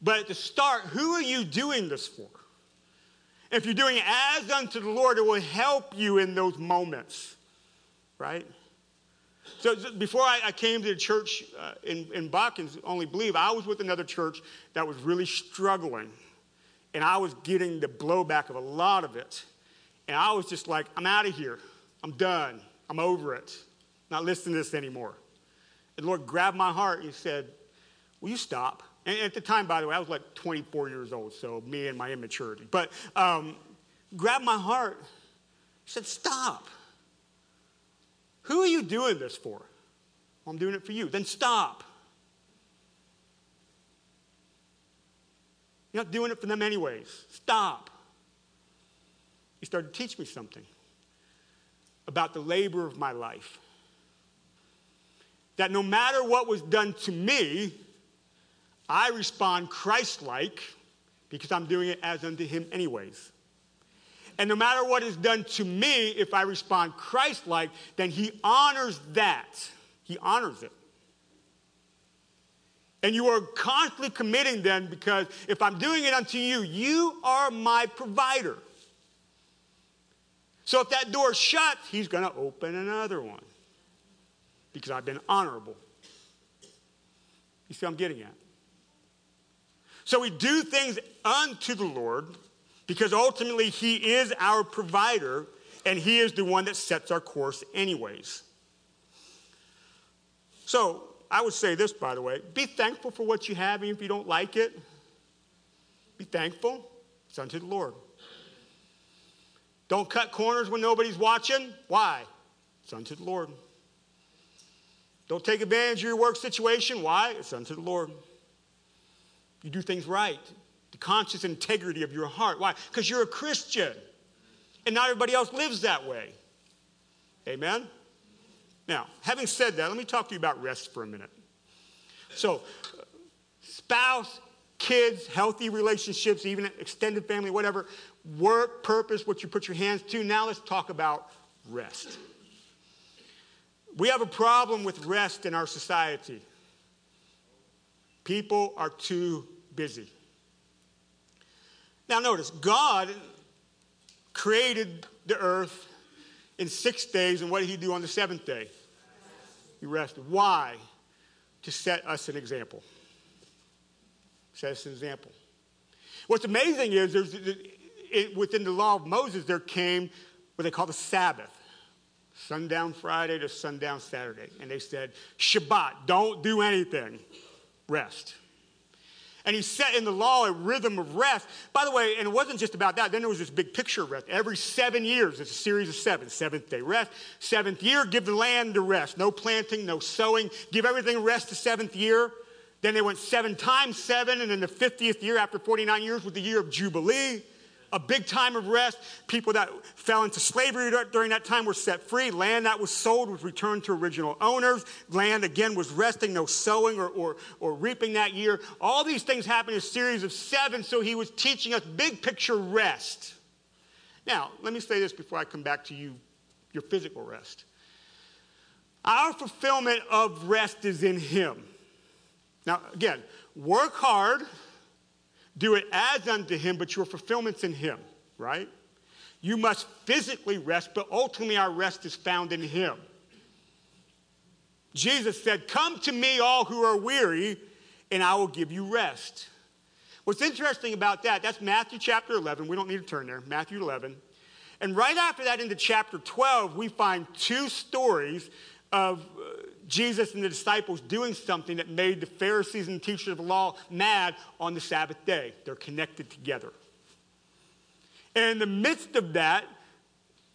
But at the start, who are you doing this for? If you're doing it as unto the Lord, it will help you in those moments, right? So before I, I came to the church uh, in, in Watkins, only believe, I was with another church that was really struggling. And I was getting the blowback of a lot of it. And I was just like, I'm out of here. I'm done. I'm over it. Not listening to this anymore. And the Lord grabbed my heart and he said, Will you stop? And at the time, by the way, I was like 24 years old, so me and my immaturity. But um, grabbed my heart. He said, Stop. Who are you doing this for? Well, I'm doing it for you. Then stop. You're not doing it for them, anyways. Stop. He started to teach me something about the labor of my life. That no matter what was done to me, I respond Christ like because I'm doing it as unto him, anyways. And no matter what is done to me, if I respond Christ like, then he honors that. He honors it. And you are constantly committing then because if I'm doing it unto you, you are my provider. So if that door shuts, he's going to open another one because I've been honorable. You see what I'm getting at? So we do things unto the Lord because ultimately He is our provider and He is the one that sets our course, anyways. So I would say this, by the way be thankful for what you have, even if you don't like it. Be thankful. It's unto the Lord. Don't cut corners when nobody's watching. Why? It's unto the Lord. Don't take advantage of your work situation. Why? It's unto the Lord. You do things right. The conscious integrity of your heart. Why? Because you're a Christian. And not everybody else lives that way. Amen? Now, having said that, let me talk to you about rest for a minute. So, spouse, kids, healthy relationships, even extended family, whatever, work, purpose, what you put your hands to. Now let's talk about rest. We have a problem with rest in our society. People are too busy. Now, notice, God created the earth in six days, and what did He do on the seventh day? He rested. Why? To set us an example. Set us an example. What's amazing is there's, it, within the law of Moses, there came what they call the Sabbath sundown Friday to sundown Saturday. And they said, Shabbat, don't do anything, rest. And he set in the law a rhythm of rest. By the way, and it wasn't just about that. Then there was this big picture of rest. Every seven years, it's a series of seven. Seventh day rest. Seventh year, give the land to rest. No planting, no sowing. Give everything rest the seventh year. Then they went seven times seven. And then the 50th year, after 49 years, was the year of Jubilee a big time of rest. People that fell into slavery during that time were set free. Land that was sold was returned to original owners. Land, again, was resting, no sowing or, or, or reaping that year. All these things happened in a series of seven, so he was teaching us big picture rest. Now, let me say this before I come back to you, your physical rest. Our fulfillment of rest is in him. Now, again, work hard do it as unto him, but your fulfillment's in him, right? You must physically rest, but ultimately our rest is found in him. Jesus said, Come to me, all who are weary, and I will give you rest. What's interesting about that, that's Matthew chapter 11. We don't need to turn there. Matthew 11. And right after that, into chapter 12, we find two stories of uh, Jesus and the disciples doing something that made the Pharisees and teachers of the law mad on the Sabbath day. They're connected together. And in the midst of that,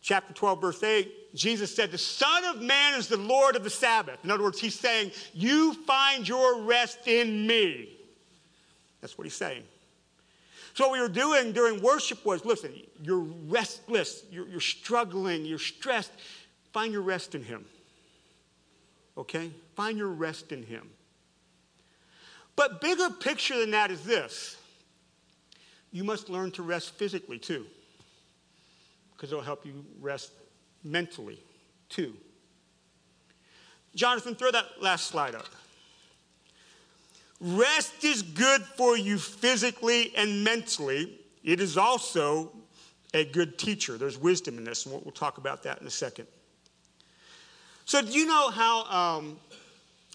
chapter 12, verse 8, Jesus said, The Son of Man is the Lord of the Sabbath. In other words, he's saying, You find your rest in me. That's what he's saying. So, what we were doing during worship was listen, you're restless, you're, you're struggling, you're stressed. Find your rest in him okay? Find your rest in Him. But bigger picture than that is this you must learn to rest physically too, because it'll help you rest mentally too. Jonathan, throw that last slide up. Rest is good for you physically and mentally. It is also a good teacher. There's wisdom in this, and we'll talk about that in a second. So, do you know how um,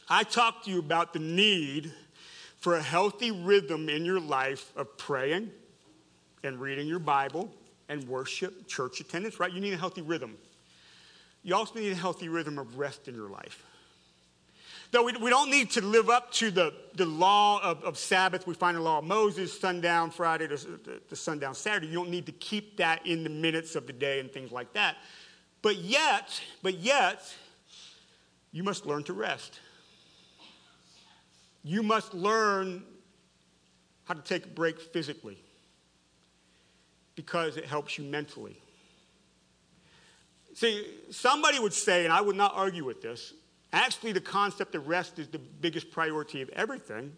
I talked to you about the need for a healthy rhythm in your life of praying and reading your Bible and worship, church attendance, right? You need a healthy rhythm. You also need a healthy rhythm of rest in your life. Though we, we don't need to live up to the, the law of, of Sabbath, we find the law of Moses, sundown Friday to, to, to sundown Saturday. You don't need to keep that in the minutes of the day and things like that. But yet, but yet, you must learn to rest. You must learn how to take a break physically because it helps you mentally. See, somebody would say, and I would not argue with this, actually, the concept of rest is the biggest priority of everything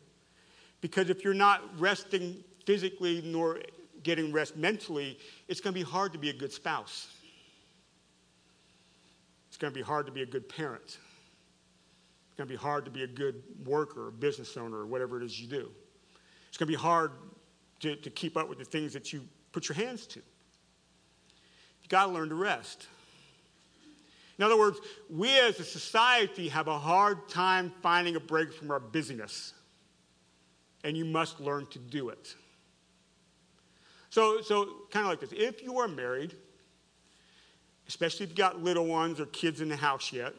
because if you're not resting physically nor getting rest mentally, it's going to be hard to be a good spouse. It's going to be hard to be a good parent going to be hard to be a good worker, or business owner, or whatever it is you do. It's going to be hard to, to keep up with the things that you put your hands to. You got to learn to rest. In other words, we as a society have a hard time finding a break from our busyness, and you must learn to do it. So, so kind of like this if you are married, especially if you've got little ones or kids in the house yet,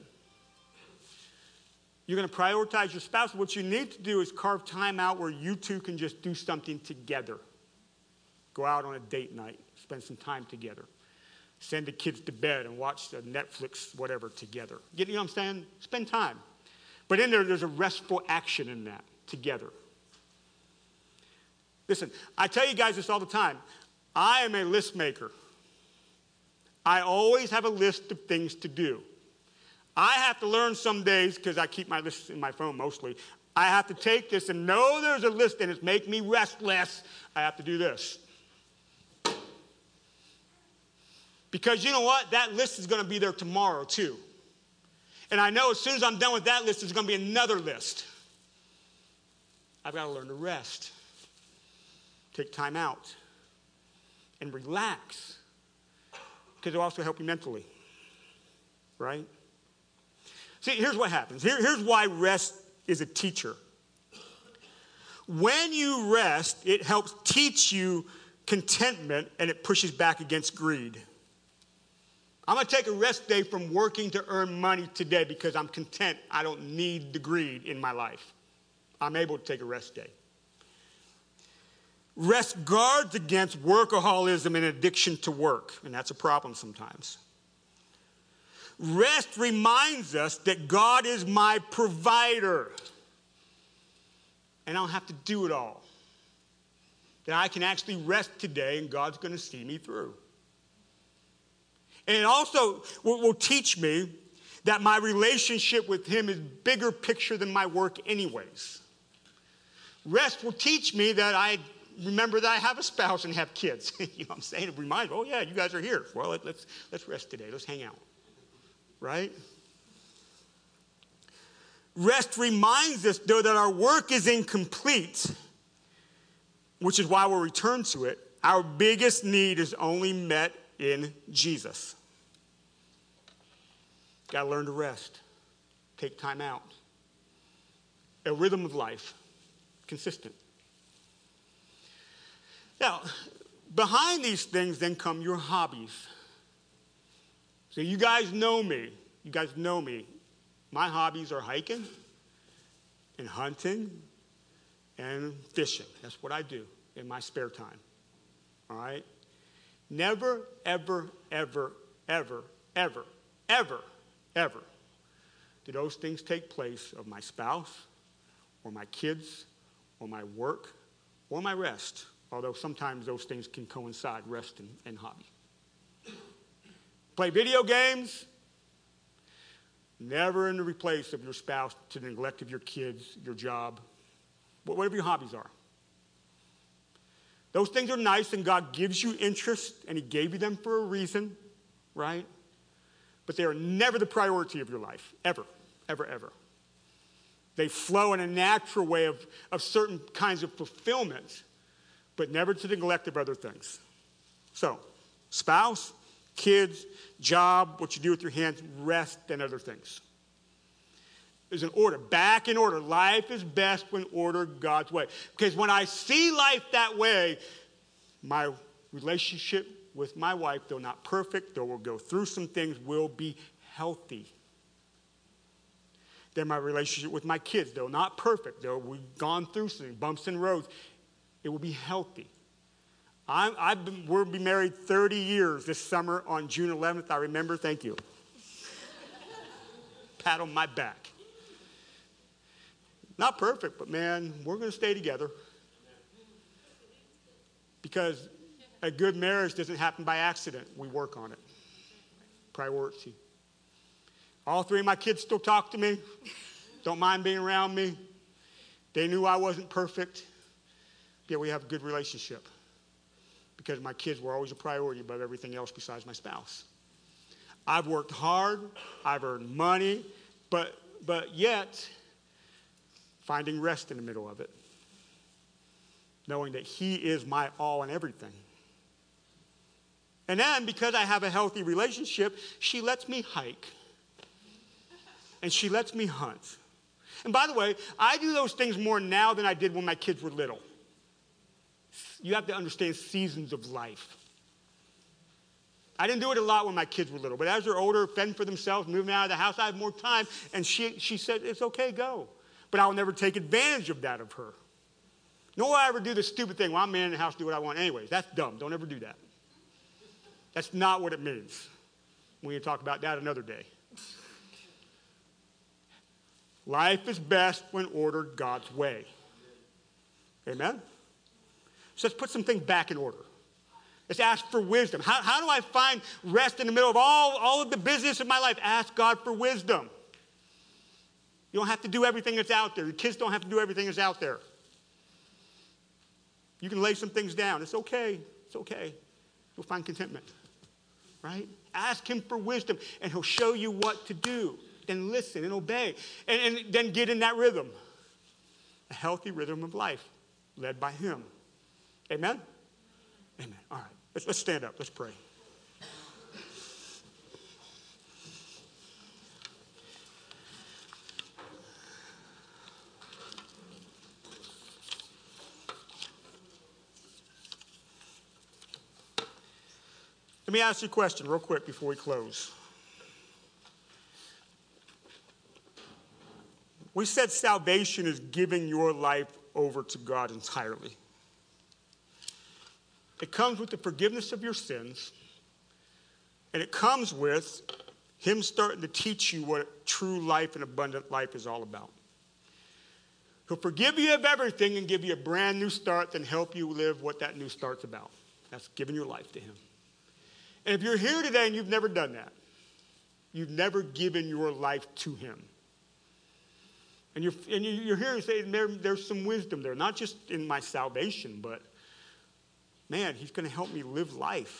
you're going to prioritize your spouse. What you need to do is carve time out where you two can just do something together. Go out on a date night, spend some time together. Send the kids to bed and watch the Netflix, whatever, together. You know what I'm saying? Spend time. But in there, there's a restful action in that together. Listen, I tell you guys this all the time. I am a list maker. I always have a list of things to do. I have to learn some days, because I keep my list in my phone mostly. I have to take this and know there's a list and it's making me restless. I have to do this. Because you know what? That list is going to be there tomorrow too. And I know as soon as I'm done with that list, there's going to be another list. I've got to learn to rest, take time out, and relax. Because it'll also help you mentally. Right? See, here's what happens. Here, here's why rest is a teacher. When you rest, it helps teach you contentment and it pushes back against greed. I'm going to take a rest day from working to earn money today because I'm content. I don't need the greed in my life. I'm able to take a rest day. Rest guards against workaholism and addiction to work, and that's a problem sometimes. Rest reminds us that God is my provider, and I don't have to do it all. That I can actually rest today, and God's going to see me through. And it also will, teach me that my relationship with Him is bigger picture than my work, anyways. Rest will teach me that I remember that I have a spouse and have kids. *laughs* you know what I'm saying? It reminds me, oh, yeah, you guys are here. Well, let's, let's rest today. Let's hang out. Right? Rest reminds us, though, that our work is incomplete, which is why we'll return to it. Our biggest need is only met in Jesus. Got to learn to rest, take time out. A rhythm of life, consistent. Now, behind these things then come your hobbies. So you guys know me. You guys know me. My hobbies are hiking and hunting and fishing. That's what I do in my spare time. All right? Never, ever, ever, ever, ever, ever ever do those things take place of my spouse or my kids or my work or my rest, although sometimes those things can coincide, rest and, and hobby. Play video games, never in the place of your spouse to the neglect of your kids, your job, whatever your hobbies are. Those things are nice, and God gives you interest, and He gave you them for a reason, right? but they are never the priority of your life, ever, ever, ever. They flow in a natural way of, of certain kinds of fulfillment, but never to the neglect of other things. So, spouse, kids, job, what you do with your hands, rest, and other things. There's an order, back in order. Life is best when ordered God's way. Because when I see life that way, my relationship with my wife, though not perfect, though we'll go through some things, will be healthy. Then my relationship with my kids, though not perfect, though we've gone through some bumps and roads, it will be healthy. I'm, I've been, we'll be married 30 years this summer on June 11th. I remember, thank you. Pat on my back. Not perfect, but man, we're going to stay together. Because a good marriage doesn't happen by accident. We work on it. Priority. All three of my kids still talk to me, don't mind being around me. They knew I wasn't perfect. Yet we have a good relationship because my kids were always a priority above everything else besides my spouse. I've worked hard, I've earned money, but, but yet finding rest in the middle of it, knowing that He is my all and everything. And then, because I have a healthy relationship, she lets me hike and she lets me hunt. And by the way, I do those things more now than I did when my kids were little. You have to understand seasons of life. I didn't do it a lot when my kids were little, but as they're older, fending for themselves, moving out of the house, I have more time. And she, she said, It's okay, go. But I'll never take advantage of that of her. Nor will I ever do the stupid thing, well, I'm man in the house, do what I want anyways. That's dumb. Don't ever do that. That's not what it means. We can talk about that another day. Life is best when ordered God's way. Amen? So let's put some things back in order. Let's ask for wisdom. How, how do I find rest in the middle of all, all of the business of my life? Ask God for wisdom. You don't have to do everything that's out there. Your kids don't have to do everything that's out there. You can lay some things down. It's okay. It's okay. You'll find contentment, right? Ask Him for wisdom, and He'll show you what to do. Then listen and obey, and, and then get in that rhythm a healthy rhythm of life led by Him. Amen? Amen. All right, let's, let's stand up. Let's pray. Let me ask you a question real quick before we close. We said salvation is giving your life over to God entirely. It comes with the forgiveness of your sins, and it comes with Him starting to teach you what true life and abundant life is all about. He'll forgive you of everything and give you a brand new start, then help you live what that new start's about. That's giving your life to Him. And if you're here today and you've never done that, you've never given your life to Him. And you're, and you're here and say there, there's some wisdom there, not just in my salvation, but man, He's going to help me live life.